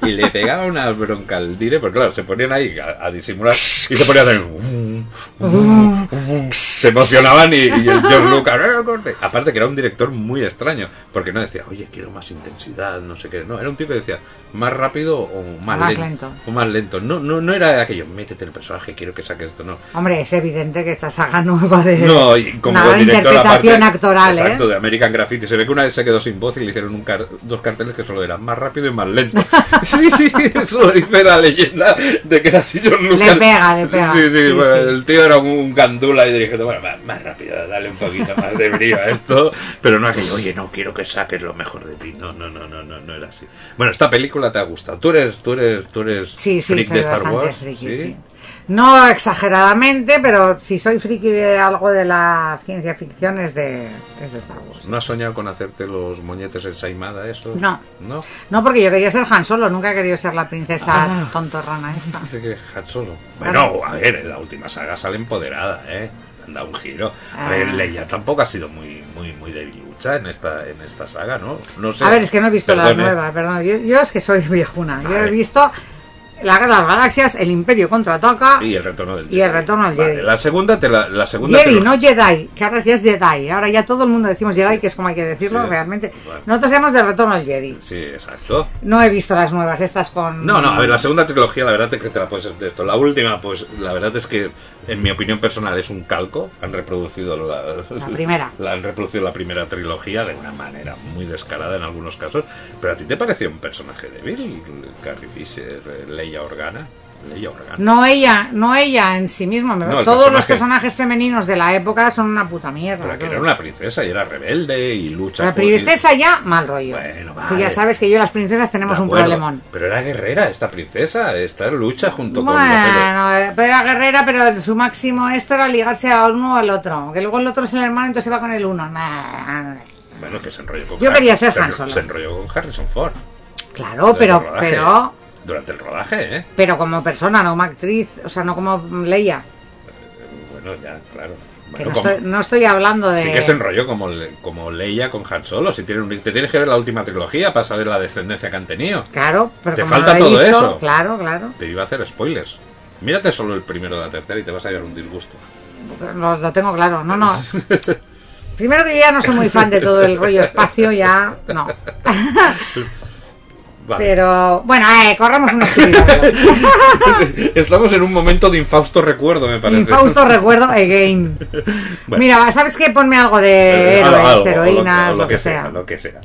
Y le pegaba una bronca al dire, porque claro, se ponían ahí a, a disimular y se ponían a hacer... Se emocionaban y, y el George [laughs] Lucas... "Eh, corte". Aparte que era un director muy extraño, porque no decía, oye, quiero más intensidad, no sé qué. No, era un tío que decía, más rápido o más, Más lento. lento. O más lento. No, no, no era aquello, métete en el personaje, quiero que saques esto, no. Hombre, es evidente que esta saga [laughs] no va de No, y como nada director interpretación aparte, actoral, exacto, ¿eh? de American Graffiti. Se ve que una vez se quedó sin voz y le hicieron un car- dos carteles que solo eran más rápido y más lento. [laughs] sí, sí, eso lo dice la leyenda de que era así George Lucas. pega, le pega. Sí, sí, Sí, bueno, sí. el tío era un, un gandula y dije, bueno, más, más rápido, dale un poquito más de brío a esto, pero no aquello, oye, no quiero que saques lo mejor de ti. No, no, no, no, no, no era así. Bueno, esta película te ha gustado. Tú eres, tú eres, tú eres Sí, sí, freak soy de Star Wars. friki, sí. No exageradamente, pero si soy friki de algo de la ciencia ficción es de, es de Star Wars. ¿No has soñado con hacerte los moñetes en Saimada, eso? No. ¿No? No, porque yo quería ser Han Solo, nunca he querido ser la princesa Ah. tontorrona esta. Han Solo. Bueno, a ver, en la última saga sale empoderada, ¿eh? Han dado un giro. A ver, Ah. Leia tampoco ha sido muy, muy, muy debilucha en esta, en esta saga, ¿no? No sé. A ver, es que no he visto la Perdone. nueva, perdón. Yo, yo es que soy [laughs] viejuna. Yo he visto la Guerra de las Galaxias, El Imperio contraataca. Y el retorno del Y el retorno del Vale, Jedi. La segunda, te la, la segunda Jedi, no Jedi, que ahora ya es Jedi. Ahora ya todo el mundo decimos Jedi, que es como hay que decirlo Sí, realmente. bueno. Nosotros llamamos de retorno al Jedi. Sí, exacto. No he visto las nuevas, estas con. No, no, a ver, la segunda trilogía, la verdad es que te la puedes de esto. La última, pues, la verdad es que, en mi opinión personal, es un calco. Han reproducido la, La primera. [laughs] La han reproducido la primera trilogía de una manera muy descarada en algunos casos. Pero a ti te pareció un personaje débil, Carrie Fisher, eh, Leia Organa. Leia Organa. No ella, no ella en sí misma. No, Todos los personaje. personajes femeninos de la época son una puta mierda. Pero que todos. era una princesa y era rebelde y lucha La por- princesa ya, mal rollo. Bueno, Tú ya sabes que yo y las princesas tenemos un problemón. Pero era guerrera esta princesa, esta lucha junto con los héroes. Bueno, pero era guerrera, pero su máximo esto era ligarse a uno o al otro. Que luego el otro es el hermano, entonces se va con el uno. Nah. Bueno, que se enrolló con Yo quería ser se Han Solo. Se enrolló con Harrison Ford. Claro, pero, Durante el rodaje, ¿eh? pero como persona, no como actriz, o sea, no como Leia. Bueno, ya, claro. Bueno, no, como- estoy, no estoy hablando de. Sí que se enrolló como, Le- como Leia con Han Solo. Si tienes, un- te tienes que ver la última trilogía para saber la descendencia que han tenido. Claro, pero Te como falta no lo he todo visto, eso. Claro, claro. Te iba a hacer spoilers. Mírate solo el primero de la tercera y te vas a llevar un disgusto. Lo, lo tengo claro. No, no. [laughs] Primero que yo ya no soy muy fan de todo el rollo espacio, ya no. [laughs] Vale. Pero bueno, eh, corramos un estúpido. [laughs] Estamos en un momento de infausto recuerdo, me parece. Infausto recuerdo again. [laughs] Bueno. Mira, ¿sabes qué? Ponme algo de Eh, héroes, heroínas, lo, que sea. Lo que sea.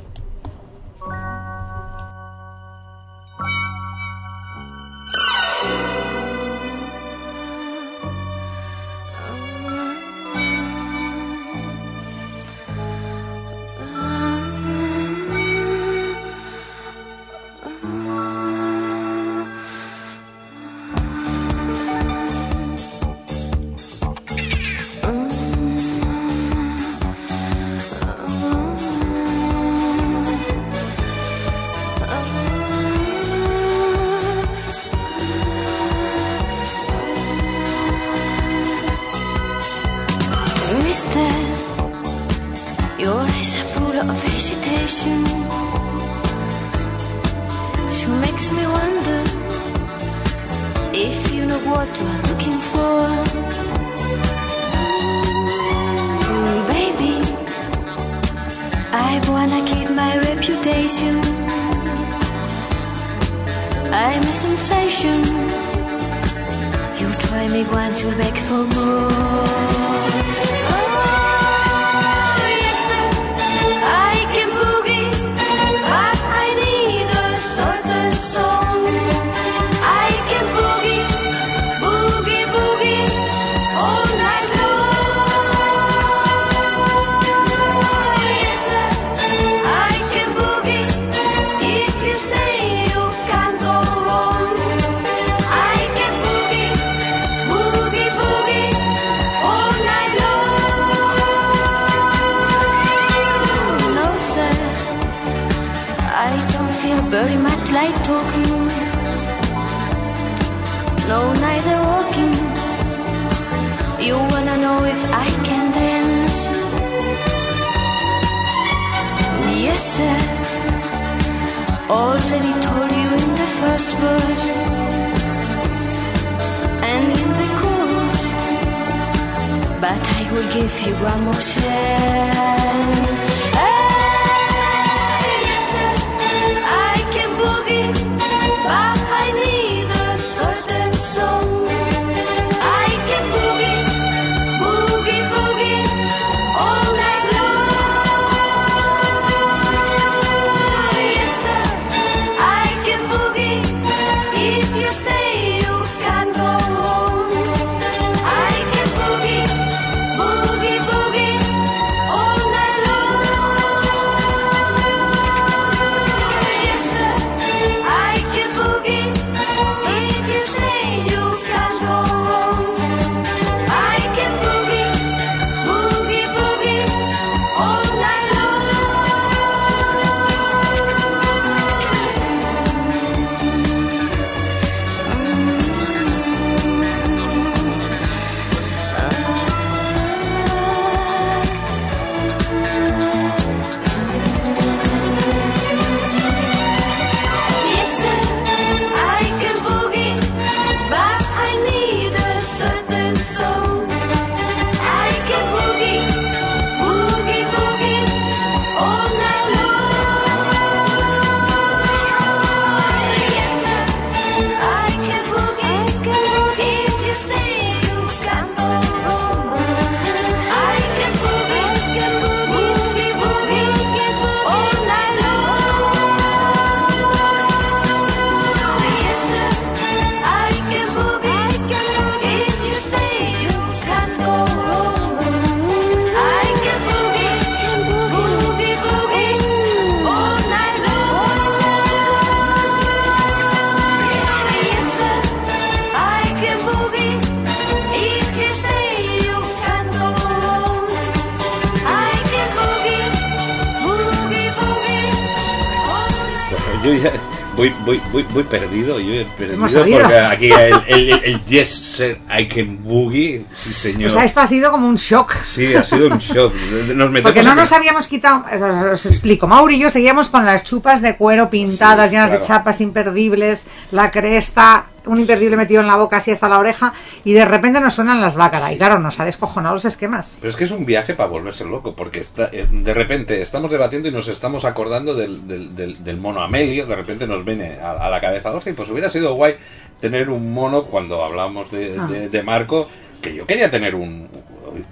Voy, perdido, yo he perdido porque aquí el, el, el Yes I Can Boogie, sí señor. O sea, esto ha sido como un shock. Sí, ha sido un shock. Nos Porque no nos habíamos quitado, os, os explico, Mauri y yo seguíamos con las chupas de cuero pintadas, Sí, llenas de chapas imperdibles, la cresta, un imperdible metido en la boca así hasta la oreja, y de repente nos suenan las bácaras. Y claro, nos ha descojonado los esquemas. Pero es que es un viaje para volverse loco, porque está, eh, de repente estamos debatiendo y nos estamos acordando del, del, del- del mono Amelio, de repente nos viene a, a la cabeza, hostia, pues hubiera sido guay tener un mono cuando hablamos de, Ah. de- de Marco, que yo quería tener un...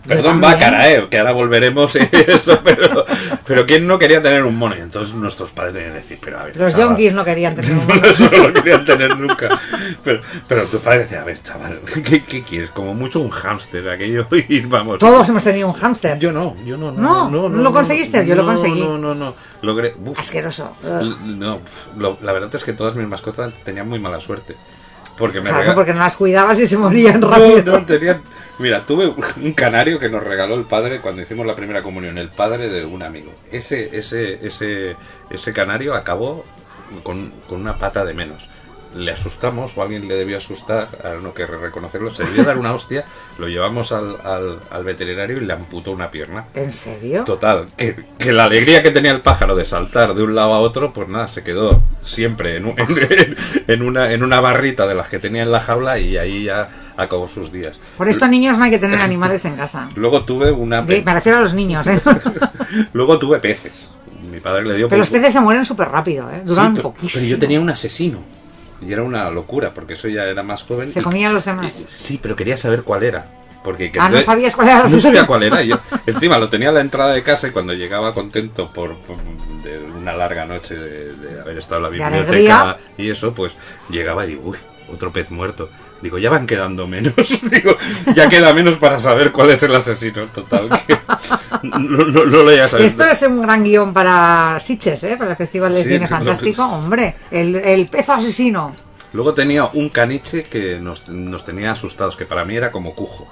Perdón. Bácara, eh, que ahora volveremos en [laughs] eso, pero, pero ¿quién no quería tener un mono? Y entonces nuestros padres debían decir, pero a ver... Los chaval, yonkis no querían tener un [laughs] no lo querían tener nunca. Pero, pero tu padre decía, a ver, chaval, ¿qué, qué quieres? Como mucho un hámster, aquello, [laughs] y vamos. Todos hemos tenido un hámster. Yo no, yo no. No, ¿no lo conseguiste? Yo lo conseguí. No, no, no. Asqueroso. no, lo- la verdad es que todas mis mascotas tenían muy mala suerte. Porque me Claro, porque no las cuidabas y se morían No, rápido. no, tenían. Mira, tuve un canario que nos regaló el padre cuando hicimos la primera comunión, el padre de un amigo. Ese, ese, ese, ese canario acabó con, con una pata de menos. Le asustamos, o alguien le debió asustar, ahora no que reconocerlo, se debió dar una hostia, lo llevamos al, al, al veterinario y le amputó una pierna. ¿En serio? Total, que, que la alegría que tenía el pájaro de saltar de un lado a otro, pues nada, se quedó siempre en, un- [laughs] en, en una, en una barrita de las que tenía en la jaula y ahí ya acabó sus días. Por esto, niños, no hay que tener [laughs] animales en casa. Luego tuve una De- Me refiero a los niños, ¿eh? [laughs] Luego tuve peces. Mi padre le dio Pero los peces se mueren súper rápido, ¿eh? Sí, Duran pero, poquísimo. pero yo tenía un asesino. Y era una locura, porque eso ya era más joven. Se y- comía a los demás. y- sí, pero quería saber cuál era. Porque que Ah, no sabías cuál era No sabía cuál era. Yo, [laughs] encima lo tenía a la entrada de casa y cuando llegaba contento por, por- de una larga noche de, de haber estado en la biblioteca y eso, pues llegaba y digo, uy, otro pez muerto. Digo, ya van quedando menos. [laughs] Digo, ya queda menos para saber cuál es el asesino. Total, que no, no, no lo ya. Esto es un gran guion para Siches, ¿eh? Para el Festival de Sí, Cine que- Fantástico. Hombre, el, el pez asesino. Luego tenía un caniche que nos, nos tenía asustados, que para mí era como cujo.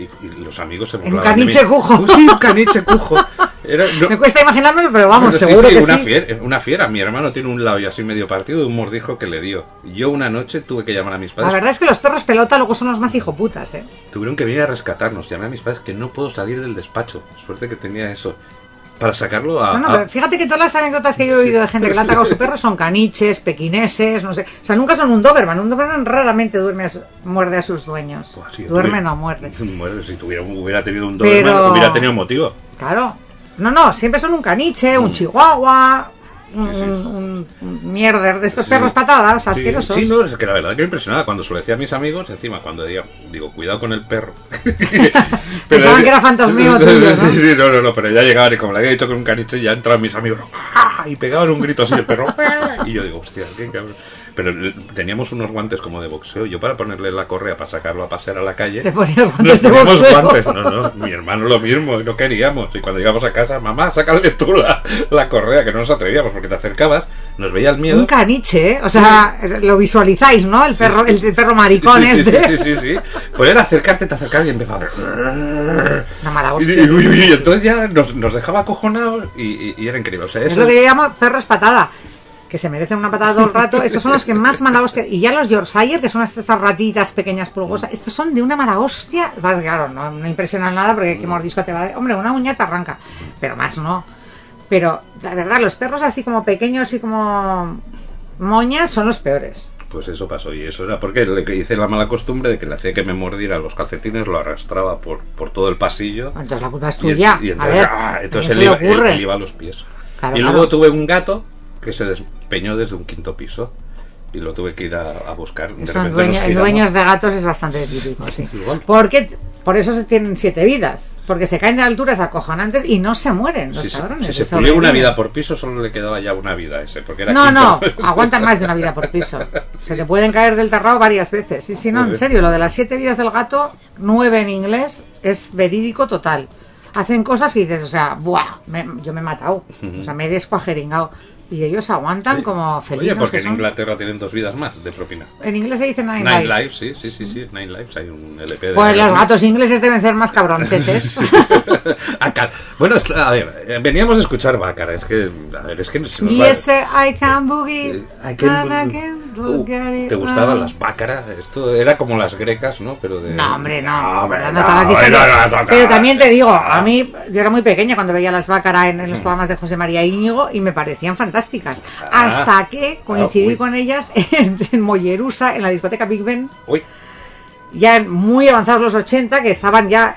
Y, y los amigos se burlaban de caniche mí. cujo. Sí, un caniche cujo. Era, no- Me cuesta imaginármelo, pero vamos, Pero seguro sí, que una sí. Fiera, una fiera. Mi hermano tiene un labio así medio partido de un mordisco que le dio. Yo una noche tuve que llamar a mis La padres. verdad es que los perros pelota luego son los más hijoputas, ¿eh? Tuvieron que venir a rescatarnos. Llamé a mis padres que no puedo salir del despacho. Suerte que tenía eso. Para sacarlo a... No, no, a- pero fíjate que todas las anécdotas que yo he oído de gente que le ha atacado a su perro son caniches, pequineses, no sé. O sea, nunca son un Doberman. Un Doberman raramente duerme a su- muerde a sus dueños. Pues sí, duerme no muerde. [laughs] Muerde, Si tuviera, hubiera tenido un Pero- Doberman, hubiera tenido motivo. Claro. No, no, siempre son un caniche, un chihuahua, un, Mm. Sí, sí. un- mierder de estos perros patadas, Sí, asquerosos. Sí, no, es que la verdad que me impresionaba cuando se lo decía a mis amigos, encima cuando digo, digo cuidado con el perro. [laughs] Pensaban que era fantasmeo [laughs] tuyo, ¿no? Sí, sí, no, no, no, pero ya llegaban y como le había dicho con un caniche, ya entraban mis amigos ¡ah! y pegaban un grito así el perro. ¡ah! [laughs] Y yo digo, hostia, qué cabrón. Pero teníamos unos guantes como de boxeo. Yo para ponerle la correa para sacarlo a pasear a la calle. Te ponías guantes nos de boxeo. guantes. No, no, mi hermano lo mismo, y no queríamos. Y cuando llegamos a casa, mamá, sácale tú la, la correa, que no nos atrevíamos porque te acercabas, nos veía el miedo. Un caniche, ¿eh? O sea, lo visualizáis, ¿no? El perro, el, el perro maricón sí, sí, este. sí, sí, sí, sí. Pues era acercarte, te acercabas y empezaba a... Una mala hostia. y- entonces ya nos, nos dejaba acojonados y, era increíble. O sea, Es lo que yo llamo perros patada. Que se merecen una patada todo el rato. Estos son los que más mala hostia. Y ya los Yorkshire, que son estas ratitas pequeñas pulgosas, estos son de una mala hostia. Vas, claro, no, no impresionan nada porque qué mordisco te va a dar. Hombre, una uña te arranca. Pero más no. Pero, la verdad, los perros así como pequeños y como moñas son los peores. Pues eso pasó y eso era porque le hice la mala costumbre de que le hacía que me mordiera los calcetines, lo arrastraba por, por todo el pasillo. Entonces la culpa es tuya. y entonces, ver, ah, ¿a entonces quién él, iba, él- ocurre? él iba a los pies. Claro, y claro. luego tuve un gato que se despeñó desde un quinto piso y lo tuve que ir a, a buscar. De Son dueño- dueños de gatos es bastante típico, sí. [laughs] Igual. Porque por eso se tienen siete vidas, porque se caen de alturas acojonantes y no se mueren los Si, se- cabrones. si se se pulió una vida por piso, solo le quedaba ya una vida a ese. Porque era No, quinto. no, [laughs] aguantan más de una vida por piso. [laughs] Se te pueden caer del terrado varias veces. Sí, sí, no, en serio, lo de las siete vidas del gato, nueve en inglés, es verídico total. hacen cosas que dices, o sea, ¡buah! me- yo me he matado. O sea, me he descuajeringado. Y ellos aguantan como felinos. Oye, porque que en son. Inglaterra tienen dos vidas más de propina. En inglés se dice Nine, Nine Lives. Lives, sí, sí, sí, sí, Nine Lives, hay un LP de Pues los Lives. gatos ingleses deben ser más [laughs] cabroncetes. [laughs] Bueno, a ver, eh, veníamos a escuchar Bácara, es que, a ver, es que se nos va- yes, sir, I can boogie. Eh, and I can Uh, ¿Te gustaban las Bácaras? Esto era como las grecas, ¿no? Pero de... No, hombre, no. dando no, no, no, Pero también te digo, a mí, yo era muy pequeña cuando veía las Bácara en, en los programas de José María Íñigo y me parecían fantásticas. Ah. Hasta que coincidí uy. con ellas [laughs] en, en Mollerusa, en la discoteca Big Ben, Uy, ya muy avanzados los 80, que estaban Ya.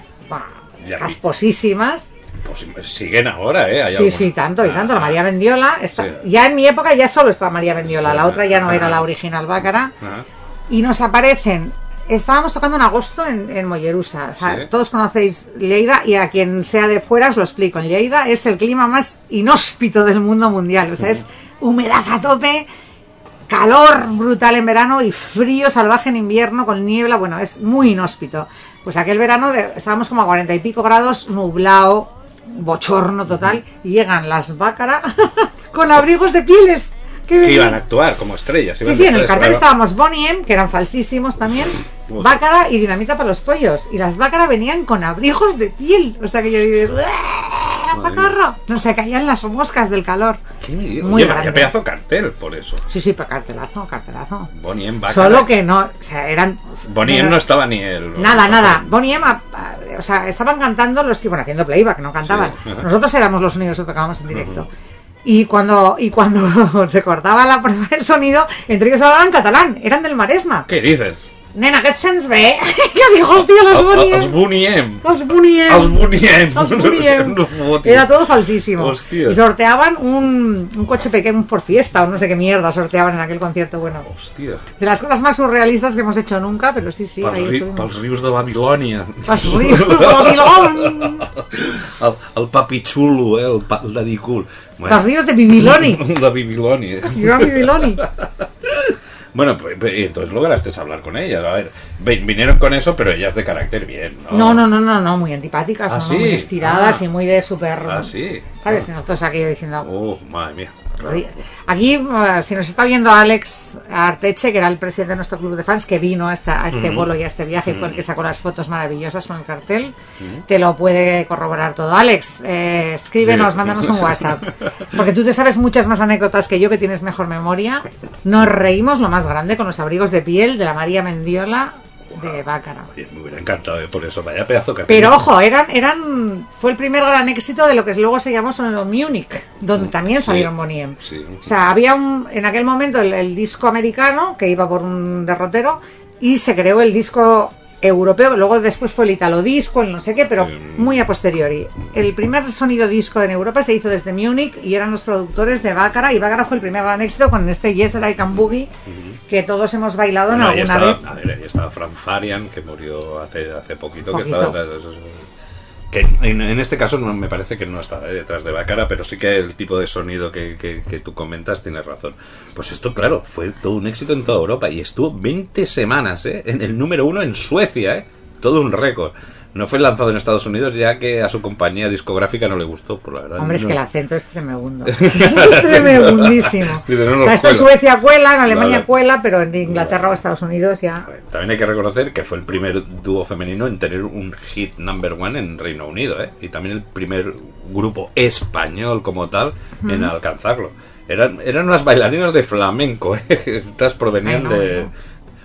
casposísimas. Pues siguen ahora, ¿eh? Hay Sí, sí, tanto y tanto. La Ah, María Bendiola, está, Sí. ya en mi época ya solo estaba María Bendiola, Sí. la otra ya no era Ah. la original Bácara. ah. y nos aparecen. Estábamos tocando en agosto en, en Mollerusa. O sea, Sí. Todos conocéis Lleida y a quien sea de fuera os lo explico. En Lleida es el clima más inhóspito del mundo mundial. O sea, es humedad a tope, calor brutal en verano y frío salvaje en invierno con niebla. Bueno, es muy inhóspito. Pues aquel verano de- estábamos como a cuarenta y pico grados, nublado, bochorno total. Y llegan las bácara [laughs] con abrigos de pieles. que iban a actuar como estrellas. Sí, iban sí, de en el cartel estábamos Bonnie M, que eran falsísimos también. [laughs] Bácara y Dinamita para los pollos. Y las Bácara venían con abrigos de piel. O sea que yo digo, ¡Ah, ¡socorro! No se caían las moscas del calor. ¿Qué me digo? Muy Oye, grande. pedazo cartel, por eso. Sí, sí, pero cartelazo, cartelazo. Bonnie M. Bácara. Solo que no, o sea, eran... Bonnie M no estaba ni el... Nada, nada. Bonnie M, a- o sea, estaban cantando los tipos haciendo playback, no cantaban. Sí. [laughs] Nosotros éramos los únicos que tocábamos en directo. Y cuando, y cuando [laughs] se cortaba la prueba del sonido, entre ellos hablaban catalán, eran del Maresma. ¿Qué dices? Nena, què et sents bé? que digo, hòstia, los Els Boniem. Bonnie M. Els Boniem. Els Boniem. Els Boniem. No fotis. Era todo falsísimo. Hostia. Y sorteaban un, un coche pequeño, un Ford Fiesta o no sé qué mierda sorteaban en aquel concierto. Bueno, Hòstia. de las cosas más surrealistas que hemos hecho nunca, pero sí, sí, Pels, ahí ri estuvimos. pels rius de Babilònia. Pels rius de Babilón. [laughs] El, el papi xulo, eh? El, pa, el dadicul. Pels rius de Bibiloni. [laughs] de Babilònia. Yo a Bibiloni. [laughs] Bueno, pues, pues, entonces lograste hablar con ellas. A ver, vi- vinieron con eso, pero ellas de carácter bien, ¿no? No, no, no, no, no, muy antipáticas, ¿Ah, no, sí? muy estiradas Ah. y muy de súper... Ah, sí. ¿Sabes? Nosotros aquí diciendo, Oh, madre mía. Aquí, eh, si nos está viendo Alex Arteche, que era el presidente de nuestro club de fans, que vino a, esta- a este vuelo y a este viaje y fue el que sacó las fotos maravillosas con el cartel, te lo puede corroborar todo. Alex, eh, escríbenos, Sí. mándanos un [laughs] WhatsApp. Porque tú te sabes muchas más anécdotas que yo, que tienes mejor memoria. Nos reímos lo más grande con los abrigos de piel de la María Mendiola de. Oye, me hubiera encantado eh, por eso. Vaya pedazo que Pero ojo, eran, eran, fue el primer gran éxito de lo que luego se llamó Sonido Munich, donde también Sí. salieron Boniem. Sí. O sea, había un, en aquel momento el, el disco americano que iba por un derrotero y se creó el disco europeo, luego después fue el italo disco, el no sé qué, pero muy a posteriori. El primer sonido disco en Europa se hizo desde Múnich y eran los productores de Bácara y Bácara fue el primer gran éxito con este Yes I Can Boogie que todos hemos bailado en Bueno, alguna estaba, vez. a ver, ahí estaba Frank Farian, que murió hace, hace poquito, Poquito. que estaba... Que en, este caso no me parece que no está detrás de Bácara, pero sí que el tipo de sonido que, que- que tú comentas tienes razón. Pues esto, claro, fue todo un éxito en toda Europa y estuvo 20 semanas ¿eh? en el número uno en Suecia, ¿eh? todo un récord. No fue lanzado en Estados Unidos ya que a su compañía discográfica no le gustó, por la verdad. Hombre, es que el acento es tremebundo. [laughs] [laughs] es tremebundísimo. Dice, no o sea, esto en. Suecia cuela, en Alemania Vale. cuela, pero en Inglaterra o Estados Unidos ya. Ver, También hay que reconocer que fue el primer dúo femenino en tener un hit number one en Reino Unido, ¿eh? Y también el primer grupo español como tal en alcanzarlo. Eran, eran unas bailarinas de flamenco, ¿eh? [laughs] Estas provenían Ay, no, de.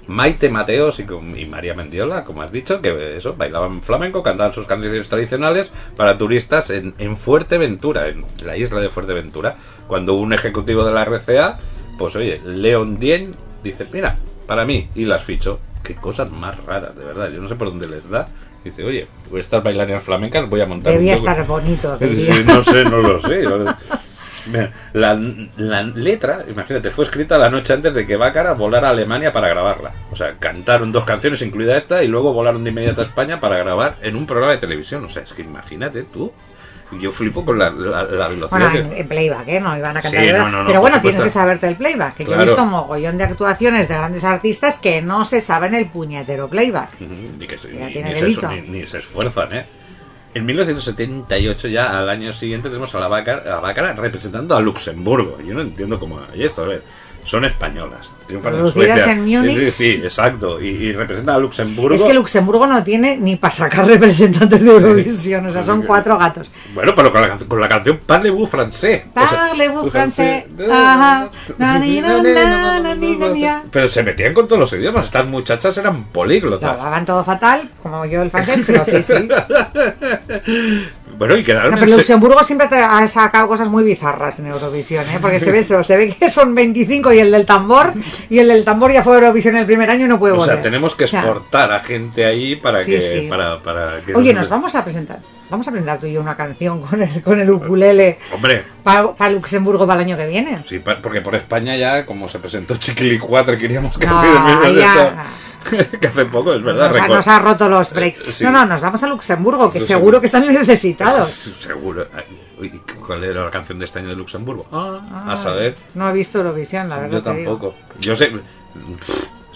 Maite Mateos y, y María Mendiola, como has dicho, que eso, bailaban flamenco, cantaban sus canciones tradicionales para turistas en, en Fuerteventura, en la isla de Fuerteventura, cuando un ejecutivo de la RCA, pues oye, Leon Dien, dice, mira, para mí, y las ficho. Qué cosas más raras, de verdad, yo no sé por dónde les da. Dice, oye, estas bailarinas flamencas voy a montar Debía grupo". estar bonito. [laughs] Sí, no sé, no lo sé. La, la letra, imagínate, fue escrita la noche antes de que Bácara volara a Alemania para grabarla. O sea, cantaron dos canciones, incluida esta, y luego volaron de inmediato a España para grabar en un programa de televisión. O sea, es que imagínate tú. Yo flipo con la, la, la velocidad. Bueno, que- en, playback, ¿eh? No iban a cantar. Sí, de verdad. no, no, no, Pero bueno, tienes que saberte el playback. Que yo he visto mogollón de actuaciones de grandes artistas que no se saben el puñetero playback. Ujú, Ni, que se, ni se esfuerzan, ¿eh? En 1978, ya al año siguiente, tenemos a la Bácara, a Bácara representando a Luxemburgo. Yo no entiendo cómo hay esto. A ver, son españolas. Triunfan en Suecia. en Múnich. Sí, sí, exacto. Y, y representan a Luxemburgo. Es que Luxemburgo no tiene ni para sacar representantes de Eurovisión, o sea, son cuatro gatos. Bueno, pero con la, con la canción Parlez-vous sea, Parlez-vous na. Pero se metían con todos los idiomas. Estas muchachas eran Lo políglotas. hablaban todo fatal, como yo el francés, pero sí, sí. [laughs] Bueno, y quedaron No, pero Luxemburgo siempre ha sacado cosas muy bizarras en Eurovisión, ¿eh? porque se ve eso, se ve que son 25 y el del tambor, y el del tambor ya fue Eurovisión el primer año y no puede O volver. sea, tenemos que O sea, exportar a gente ahí para Sí, que. sí. Para, para que Oye, nos vamos a presentar. Vamos a presentar tú y yo una canción [laughs] con el, con el ukulele Hombre, para Luxemburgo para el año que viene. sí, pa- porque por España ya, como se presentó Chiquilicuatre, queríamos No, casi mismo de eso. [laughs] que hace poco, es verdad. Nos ha, recuerdo. nos ha roto los breaks. Eh, sí. No, no, nos vamos a Luxemburgo, que seguro que están necesitados. Seguro. Uy, ¿Cuál era la canción de este año de Luxemburgo? Ah, a saber. No he visto Eurovisión, la verdad. Yo tampoco. Yo sé.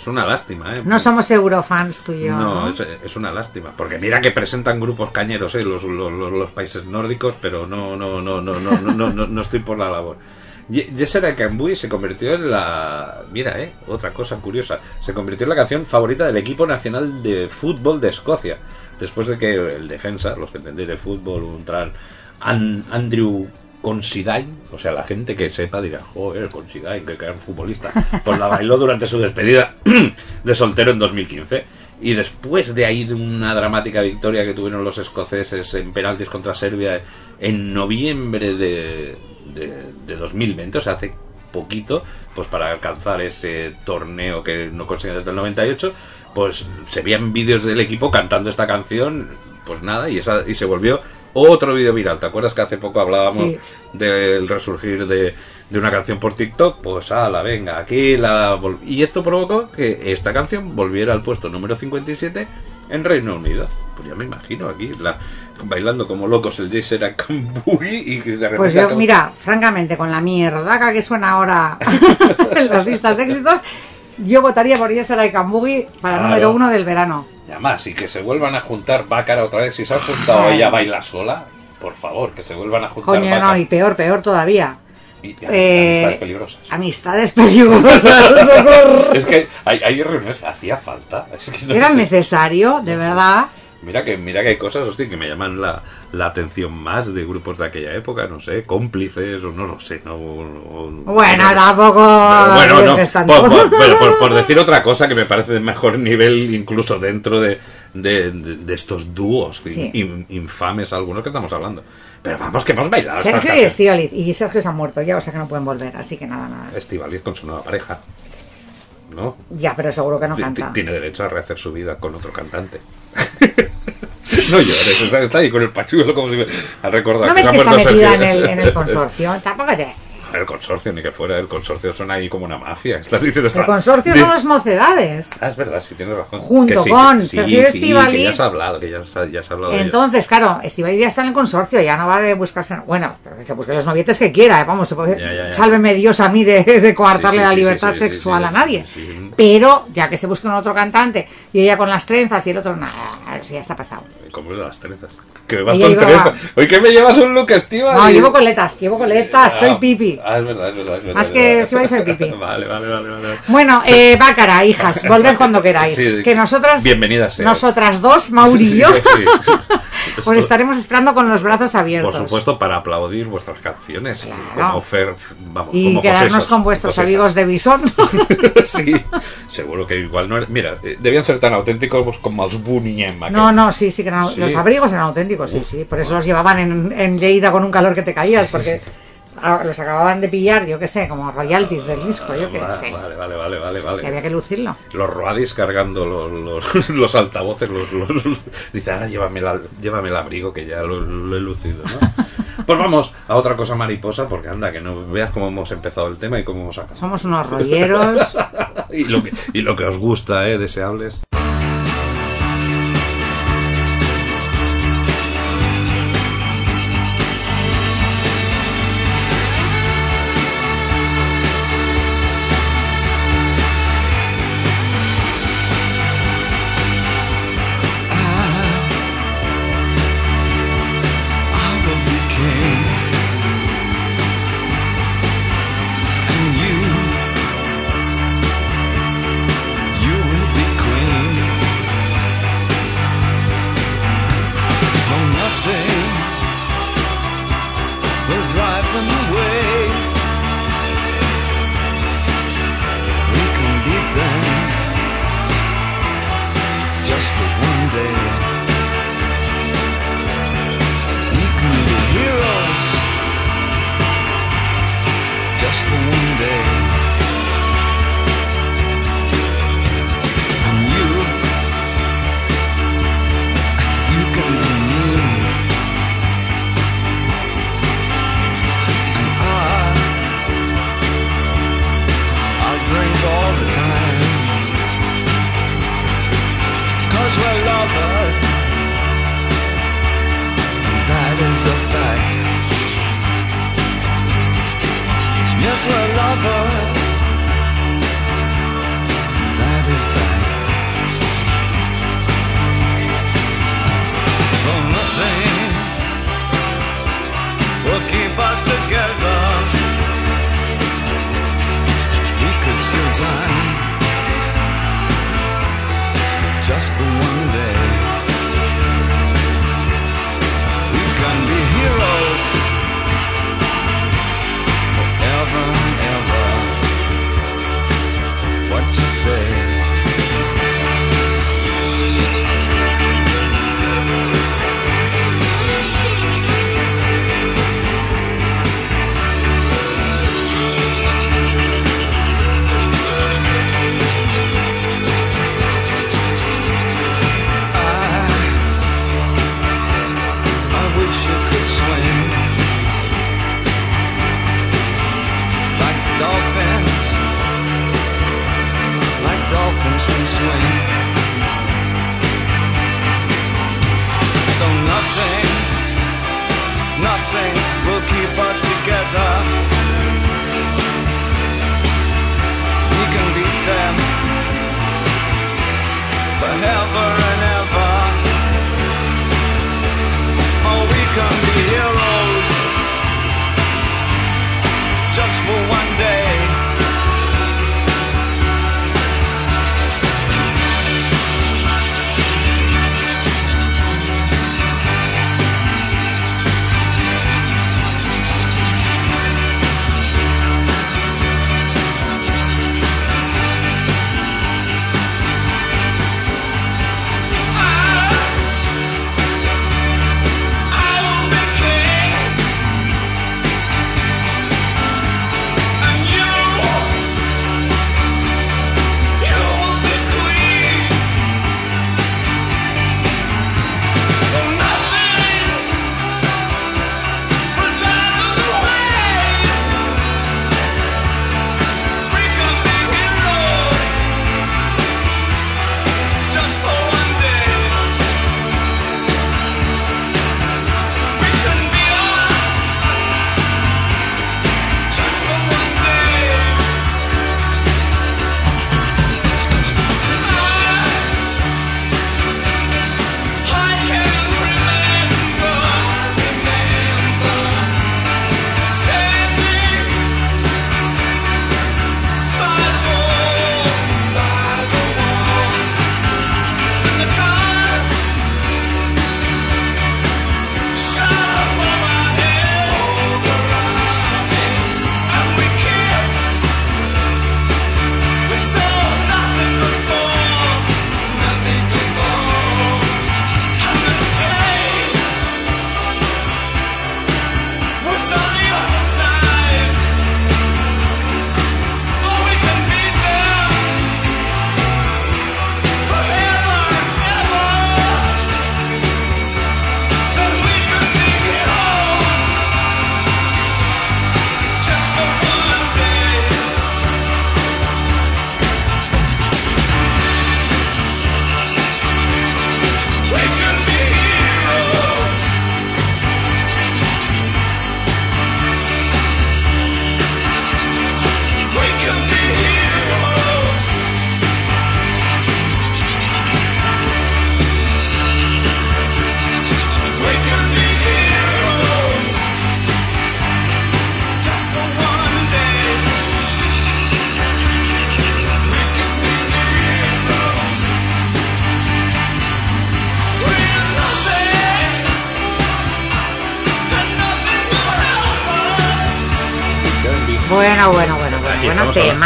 Es una lástima, ¿eh? No somos eurofans tú y yo. No. Es, es, una lástima. Porque mira que presentan grupos cañeros. ¿eh? Los, los, países nórdicos, pero no, no, no, no, no, no, no, no estoy por la labor. Yesera Kambui se convirtió en la. Mira, eh, otra cosa curiosa. Se convirtió en la canción favorita del equipo nacional de fútbol de Escocia. Después de que el defensa, los que entendéis de fútbol, un tran, Andrew Andrew Considine, o sea, la gente que sepa dirá, joder, Considine, que gran futbolista, pues la bailó durante su despedida [clears throat] de soltero en 2015. Y después de ahí de una dramática victoria que tuvieron los escoceses en penaltis contra Serbia en noviembre de, de, de 2020, o sea, hace poquito, pues para alcanzar ese torneo que no consiguen desde el 98, pues se veían vídeos del equipo cantando esta canción, pues nada, y, esa, y se volvió otro vídeo viral. ¿Te acuerdas que hace poco hablábamos Sí. del resurgir de, de una canción por TikTok? Pues ala, venga, aquí la... Y esto provocó que esta canción volviera al puesto número 57 en Reino Unido. Pues ya me imagino aquí, la, bailando como locos el Jay Sera Cambuy y de repente... Pues yo, mira, francamente, con la mierda que suena ahora [laughs] en las listas de éxitos, yo votaría por Yesera y Kambugi para Claro. número uno del verano. Y además, y que se vuelvan a juntar Bácara otra vez. Si se han juntado ella baila sola, por favor, que se vuelvan a juntar Coño, Bácara. no, y peor, peor todavía. Y- y Eh, amistades peligrosas. Amistades peligrosas. [laughs] Es que hay, hay reuniones, hacía falta. Es que no Era sé. necesario, de verdad. Mira que, mira que hay cosas, hostia, que me llaman la, la atención más de grupos de aquella época, no sé, cómplices o no lo sé, no. o- Bueno, no- tampoco. bueno, no, por, por- bueno, por- por decir otra cosa que me parece de mejor nivel, incluso dentro de, de, de- de estos dúos Sí. in- infames, algunos que estamos hablando. Pero vamos, que hemos bailado. Sergio y. Estíbaliz. Y Sergio se han muerto ya, o sea que no pueden volver. Así que nada, nada. Estivaliz con su nueva pareja. ¿No? Ya, pero seguro que no canta. ti- Tiene derecho a rehacer su vida con otro cantante. [laughs] no llores, está, ahí con el pachuelo como si me ha recordado ¿No ves que está metida en el, en el [laughs] consorcio? Tampoco te... El consorcio, ni que fuera, el consorcio son ahí como una mafia. Estás diciendo El consorcio son las mocedades. Ah, es verdad, sí, tienes razón. Junto Que sí, con sí, Sergio sí, que ya has hablado, que ya has, ya has hablado. Entonces, claro, Estivaliz ya está en el consorcio, ya no va de buscarse. Bueno, se busque los novietes que quiera, ¿eh? vamos, se puede- Ya, ya, sálveme Dios a mí de, de coartarle la libertad sexual a nadie. Pero, ya que se busque un otro cantante y ella con las trenzas y el otro, nada, eso ya está pasado. ¿Cómo es de las trenzas? Que me vas con trenzas. Hoy que me llevas un look estiva. No, llevo coletas, llevo coletas, soy pipi. Ah, es verdad, es verdad. Es verdad Más que. Estíbaliz, soy pipi. [laughs] Vale, vale, vale, vale. Bueno, eh, Bácara, hijas, volved cuando queráis. Sí, que nosotras, bienvenidas nosotras dos, Mauri Sí, y yo, [laughs] os estaremos esperando con los brazos abiertos. Por supuesto, para aplaudir vuestras canciones. Claro. Como Fer, vamos, Y como quedarnos posesos, con vuestros posesas. amigos de Bison. [laughs] sí, seguro que igual no era- Mira, eh, debían ser tan auténticos como los Buniem. No, no, sí, sí que eran- Sí. los abrigos eran auténticos, sí, sí. Por eso los llevaban en, en Lleida con un calor que te caías, porque los acababan de pillar, yo qué sé, como royalties del disco, yo qué Vale, sé. vale, vale, vale, vale, Y había que lucirlo. Los roadis cargando los, los, [laughs] los altavoces, los, los- los- dice, ahora llévame, la- llévame el abrigo que ya lo, lo he lucido, ¿no? [laughs] Pues vamos a otra cosa mariposa, porque anda, que no veas cómo hemos empezado el tema y cómo hemos acabado. Somos unos rolleros. [laughs] y, lo que, y lo que os gusta, ¿eh? Deseables.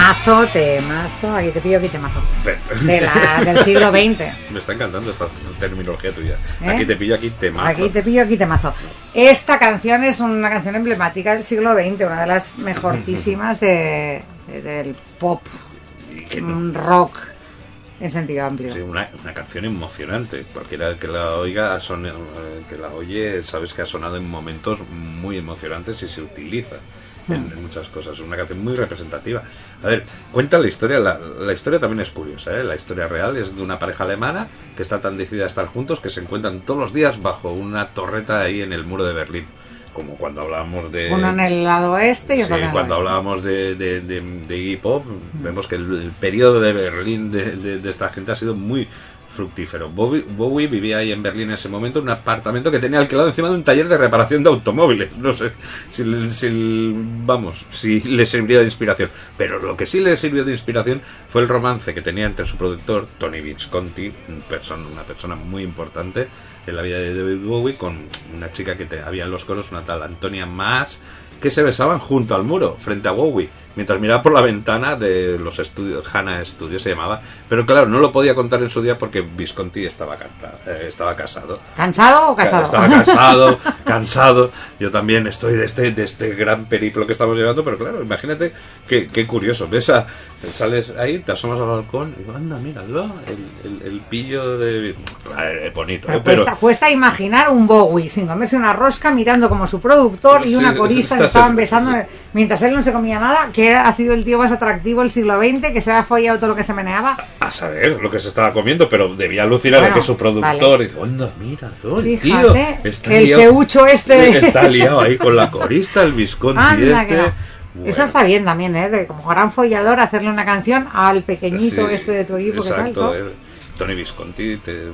Temazo, temazo, aquí te pillo, aquí temazo. De la, del siglo XX. [laughs] Me está encantando esta terminología tuya. ¿Eh? Aquí te pillo, aquí te mato. Aquí te pillo, aquí te mazo. Esta canción es una canción emblemática del siglo XX, una de las mejortísimas de, de- del pop, rock en sentido amplio. Sí, una, una canción emocionante. Cualquiera que la oiga, son- eh, que la oye, sabes que ha sonado en momentos muy emocionantes y se utiliza en, en muchas cosas. Es una canción muy representativa. A ver, cuenta la historia. La, la historia también es curiosa. ¿eh? La historia real es de una pareja alemana que está tan decidida a estar juntos que se encuentran todos los días bajo una torreta ahí en el muro de Berlín. Como cuando hablábamos de. Uno en el lado oeste y Sí, otro en el cuando oeste. hablábamos de, de, de, de Iggy Pop, vemos que el, el periodo de Berlín de esta gente ha sido muy fructífero. Bowie, Bowie vivía ahí en Berlín en ese momento en un apartamento que tenía alquilado encima de un taller de reparación de automóviles. No sé si, vamos, si le serviría de inspiración. Pero lo que sí le sirvió de inspiración fue el romance que tenía entre su productor, Tony Visconti, un una persona muy importante en la vida de David Bowie, con una chica que te- había en los coros, una tal Antonia Maas, que se besaban junto al muro, frente a Bowie, mientras miraba por la ventana de los estudios, Hannah Studios se llamaba, pero claro, no lo podía contar en su día porque Visconti estaba, canta- eh, estaba casado. ¿Cansado o casado? Estaba cansado, [laughs] cansado. Yo también estoy de este, de este gran periplo que estamos llevando, pero claro, imagínate qué, qué curioso. Ves a, sales ahí, te asomas al balcón y anda, míralo, el, el, el pillo de. Eh, bonito, Pero ¿eh? pero. cuesta, cuesta imaginar un Bowie sin comerse una rosca mirando como su productor y una sí, corista sí, estaban besando sí. mientras él no se comía nada, que ha sido el tío más atractivo del siglo XX, que se había follado todo lo que se meneaba. A saber lo que se estaba comiendo, pero debía alucinar Bueno, de que su productor vale. dice, mira, el tío, está el liado- feucho este. Está liado ahí con la [laughs] corista, el Visconti Anda, este. no. Bueno. Eso está bien también, ¿eh? De como gran follador hacerle una canción al pequeñito Sí, este de tu equipo. que tal, Exacto, ¿no? Tony Visconti. te-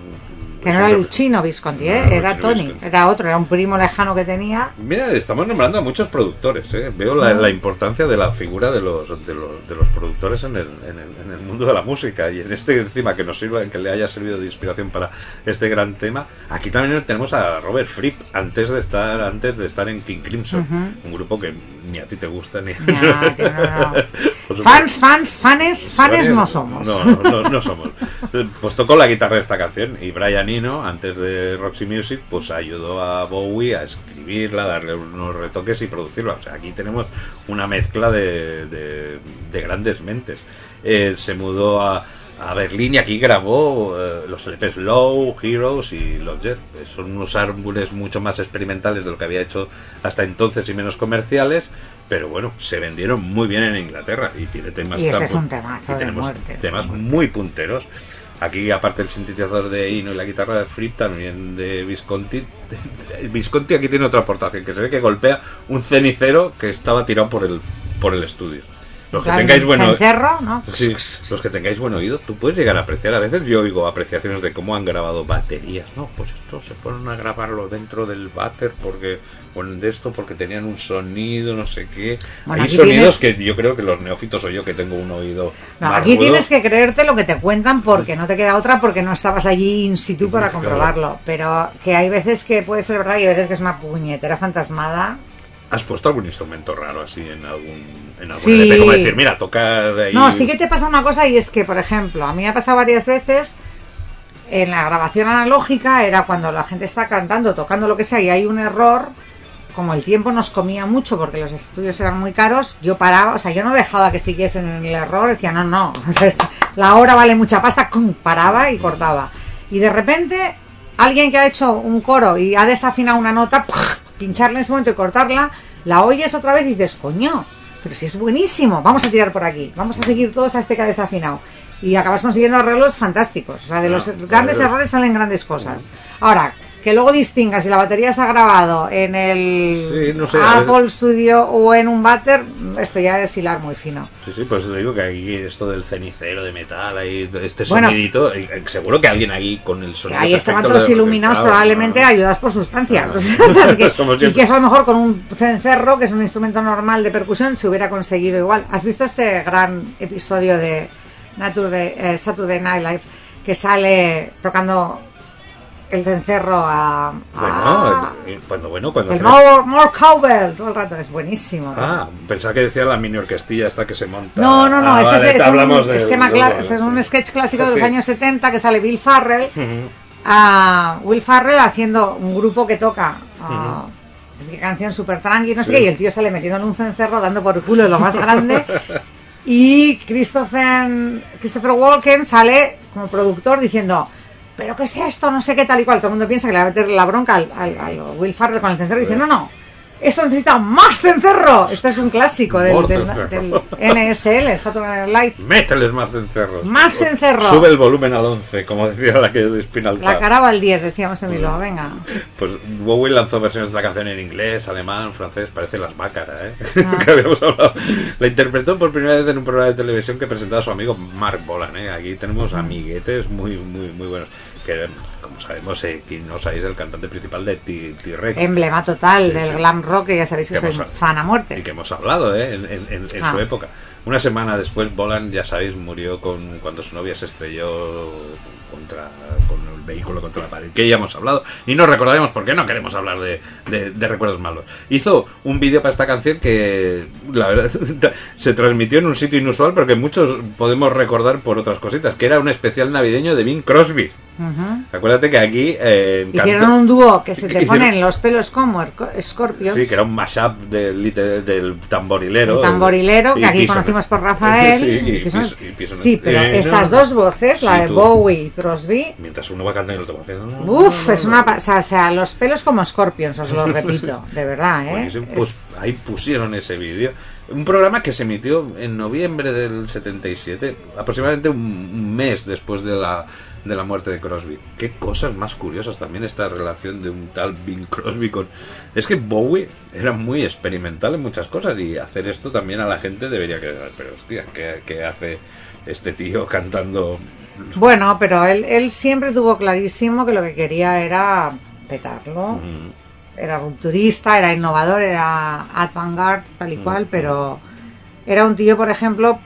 Que es no era Luchino Visconti, ¿eh? No, era Tony, Visconti. era otro, era un primo lejano que tenía. Mira, estamos nombrando a muchos productores. ¿eh? Veo la, la importancia de la figura de los, de los, de los productores en el, en, el, en el mundo de la música. Y en este encima que nos sirva, que le haya servido de inspiración para este gran tema. Aquí también tenemos a Robert Fripp antes de estar antes de estar en King Crimson, un grupo que ni a ti te gusta ni. Ya, que no, no. [laughs] Fans, fans, fanes, fanes Suárez, no somos. No, no, no somos. [laughs] Pues tocó la guitarra de esta canción y Brian Antes de Roxy Music, pues ayudó a Bowie a escribirla, darle unos retoques y producirla. O sea, aquí tenemos una mezcla de, de- de grandes mentes. Eh, se mudó a, a Berlín y aquí grabó eh, los LPs Low, Heroes y Lodger. Eh, Son unos álbumes mucho más experimentales de lo que había hecho hasta entonces y menos comerciales. Pero bueno, se vendieron muy bien en Inglaterra y tiene temas Y ese es un temazo y de tenemos muerte. temas muy punteros. Aquí, aparte el sintetizador de Ino y la guitarra de Fripp, también de Visconti. El [laughs] Visconti aquí tiene otra aportación, que se ve que golpea un cenicero que estaba tirado por el, por el estudio. Los que Claro, tengáis bueno, cencerro, ¿no? Sí, los que tengáis buen oído, tú puedes llegar a apreciar. A veces yo oigo apreciaciones de cómo han grabado baterías. No, pues esto se fueron a grabarlo dentro del váter porque, bueno, de esto porque tenían un sonido, no sé qué. Bueno, Hay sonidos tienes- que yo creo que los neófitos o yo que tengo un oído. No, más aquí tienes que creerte lo que te cuentan porque no te queda otra porque no estabas allí in situ para comprobarlo. Pero que hay veces que puede ser verdad y hay veces que es una puñetera fantasmada. ¿Has puesto algún instrumento raro así en algún, en algún Sí. LP? Como decir, mira, tocar ahí. No, sí que te pasa una cosa y es que, por ejemplo, a mí me ha pasado varias veces en la grabación analógica, era cuando la gente está cantando, tocando lo que sea y hay un error, como el tiempo nos comía mucho porque los estudios eran muy caros, yo paraba, o sea, yo no dejaba que siguiesen en el error, decía, no, no, [laughs] la hora vale mucha pasta, paraba y cortaba. Y de repente, alguien que ha hecho un coro y ha desafinado una nota. Pincharla en ese momento y cortarla, la oyes otra vez y dices, coño, pero si es buenísimo, vamos a tirar por aquí, vamos a seguir todos a este que ha desafinado. Y acabas consiguiendo arreglos fantásticos. O sea, de los grandes claro. errores salen grandes cosas. Ahora, que luego distingas si la batería se ha grabado en el Sí, no sé, a Apple Studio o en un batter, esto ya es hilar muy fino. Sí, sí, pues te digo que aquí esto del cenicero de metal, ahí, este Bueno. sonidito, eh, eh, seguro que alguien ahí con el Que sonido. ahí estaban todos iluminados claro, probablemente no. ayudados por sustancias. [laughs] Que- [laughs] y que eso a lo mejor con un cencerro, que es un instrumento normal de percusión, se hubiera conseguido igual. ¿Has visto este gran episodio de Nature de, eh, Saturday Night Live que sale tocando el cencerro a... a- Bueno, cuando, bueno, cuando el hacemos- more, more cowbell todo el rato, es buenísimo. Ah, pensaba que decía la mini orquestilla esta que se monta. No, no, no, Ah, este vale, es, es hablamos un esquema es sketch clásico de los Sí. años 70 que sale Bill Farrell, a Will Farrell haciendo un grupo que toca ah, típica canción super tranqui, no sé Sí. qué, y el tío sale metido en un cencerro dando por culo lo más grande. [laughs] y Christopher, Christopher Walken sale como productor diciendo, ¿pero qué es esto? No sé qué tal y cual. Todo el mundo piensa que le va a meter la bronca al, al- al Will Farrell con el cencerro y dice, no, no. Eso necesita más cencerro. Este es un clásico del, del, cencerro. del NSL, Saturday Night Live. Mételes más cencerros. Más cencerro. Sube el volumen al 11, como decía la que de Spinal La Tap. caraba al 10, decíamos en Bilbao, venga. Pues Bowie lanzó versiones de esta canción en inglés, alemán, francés, parece las mácaras, ¿eh? Ah. [laughs] que habíamos hablado. La interpretó por primera vez en un programa de televisión que presentaba a su amigo Mark Bolan, ¿eh? Aquí tenemos amiguetes muy, muy, muy buenos. Que, sabemos, eh, quien no sabéis, el cantante principal de T- T-Rex. Emblema total Sí, del sí. glam rock, que ya sabéis que Que soy hemos- fan a muerte. Y que hemos hablado ¿eh? en, en- en- en Ah. su época. Una semana después, Bolan, ya sabéis, murió con cuando su novia se estrelló contra con el vehículo contra la pared. Que ya hemos hablado. Y no recordaremos porque no queremos hablar de, de- de recuerdos malos. Hizo un vídeo para esta canción que, la verdad, [laughs] se transmitió en un sitio inusual, pero que muchos podemos recordar por otras cositas. Que era un especial navideño de Bing Crosby. Ujú. Acuérdate que aquí. eh, Hicieron canto- un dúo que se te Hicieron- ponen los pelos como Scorpions. Sí, que era un mashup del, del tamborilero. El tamborilero, que Y aquí Piso- conocimos por [laughs] Rafael. Sí, y que son- Piso- y Piso- Sí, pero Eh, estas no. dos voces, la de tú. Bowie y Crosby, Mientras uno va cantando y el otro va haciendo. no, es no, una... O sea, o sea, los pelos como Scorpions, os lo [laughs] repito, de verdad, ¿eh? Es- Pues ahí pusieron ese vídeo. Un programa que se emitió en noviembre del 77, aproximadamente un mes después de la, de la muerte de Crosby. Qué cosas más curiosas también esta relación de un tal Bing Crosby con... Es que Bowie era muy experimental en muchas cosas y hacer esto también a la gente debería quedar. Pero hostia, ¿qué, qué hace este tío cantando? Bueno, pero él, él siempre tuvo clarísimo que lo que quería era petarlo. Mm, Era rupturista, era innovador, era avant-garde, tal y Mm, cual, pero era un tío, por ejemplo,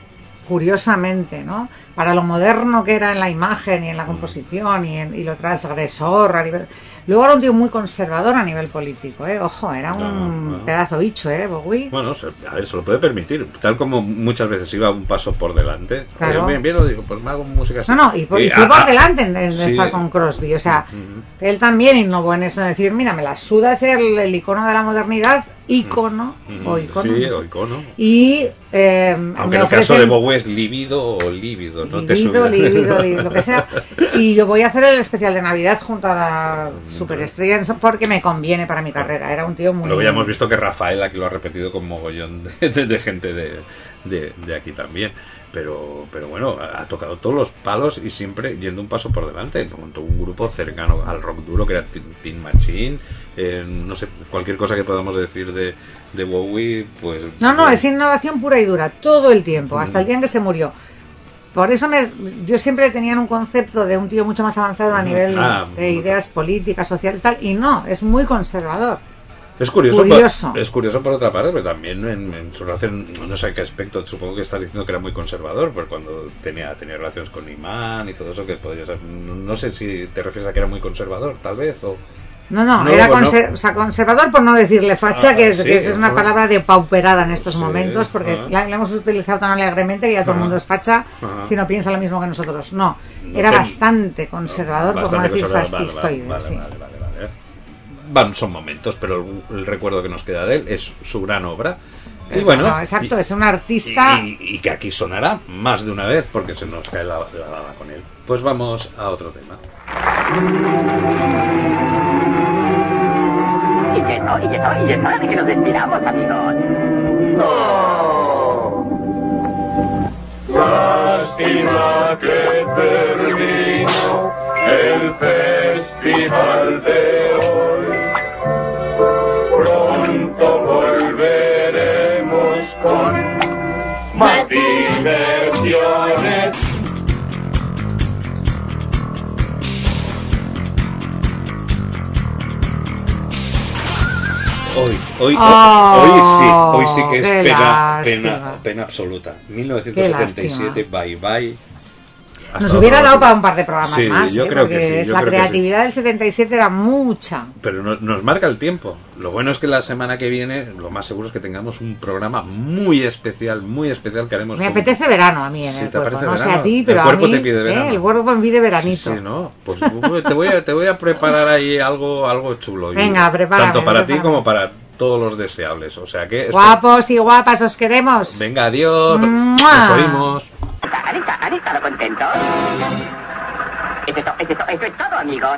curiosamente, ¿no? Para lo moderno que era en la imagen y en la Mm. composición y, en- y lo transgresor a nivel... Luego era un tío muy conservador a nivel político, ¿eh? Ojo, era un No, no. pedazo bicho, ¿eh? Bowie. Bueno, a ver, se lo puede permitir. Tal como muchas veces iba un paso por delante. Claro. Eh, Bien, bien, lo digo, pues me hago música así. No, no, y, por, y ah, fue por ah, delante sí. estar con Crosby. O sea, él también innovó en eso, en decir, mira, me la suda ser el, el icono de la modernidad, icono, Mm, o icono. Sí, o icono. Y eh, Aunque en el caso de Bowie es lívido o lívido, no te lívido, lívido, lo que sea. [laughs] Y yo voy a hacer el especial de Navidad junto a la superestrella eso porque me conviene para mi carrera. Era un tío muy... Luego ya hemos visto que Rafael aquí lo ha repetido con mogollón de, de- de gente de aquí también. Pero, pero bueno, ha tocado todos los palos y siempre yendo un paso por delante. Montó un grupo cercano al rock duro que era Tin Tin Machine. eh, no sé, cualquier cosa que podamos decir de, de Bowie, pues. No, no, bueno, es innovación pura y dura, todo el tiempo, hasta el día en que se murió. Por eso me, yo siempre tenía un concepto de un tío mucho más avanzado a nivel Ah, de ideas políticas, sociales, tal, y no, es muy conservador. Es curioso, Curioso. por- es curioso por otra parte, pero también en, en su relación, no sé a qué aspecto, supongo que estás diciendo que era muy conservador, pero cuando tenía, tenía relaciones con Imán y todo eso, que podría ser, no, no sé si te refieres a que era muy conservador, tal vez, o... No, no, No, era no. conser- o sea, conservador por no decirle facha, Ah, que, es, sí, que es una bueno. palabra depauperada en estos Sí, momentos, porque ah. la, la hemos utilizado tan alegremente que ya todo el Ah. mundo es facha Ah. si no piensa lo mismo que nosotros. No, era bastante conservador, por no Bastante decir vale, fascistoide. vale, sí. vale. Van, son momentos, pero el, el recuerdo que nos queda de él es su gran obra. Y bueno, no, exacto, y- es un artista. Y, y- y que aquí sonará más de una vez porque se nos cae la, la baba con él. Pues vamos a otro tema. Y que no, y que no, y es hora de que nos despidamos, amigos. Lástima que terminó el festival de hoy. Pronto volveremos con más diversiones. Hoy, hoy, Oh, hoy sí, hoy sí que es pena, lástima. pena, pena absoluta. 1977, bye bye. Hasta Nos hubiera dado para un par de programas Sí, más, yo ¿eh? creo que porque sí, es yo la creo que sí. creatividad del 77 era mucha. Pero no- nos marca el tiempo. Lo bueno es que la semana que viene, lo más seguro es que tengamos un programa muy especial, muy especial que haremos. Me con- apetece verano a mí en Sí, el ¿te cuerpo. apetece No sé verano? a ti, El pero cuerpo a mí te pide ¿eh? verano. el cuerpo me pide veranito. Sí, ¿no? Pues te voy a, te voy a preparar ahí algo, algo chulo. Venga, prepárame, Tanto para ti como para todos los deseables. O sea que... Guapos y guapas, os queremos. Venga, adiós. ¡Mua! Nos oímos. ¿Han estado, contentos? Es, to- eso es to- eso es todo, amigos.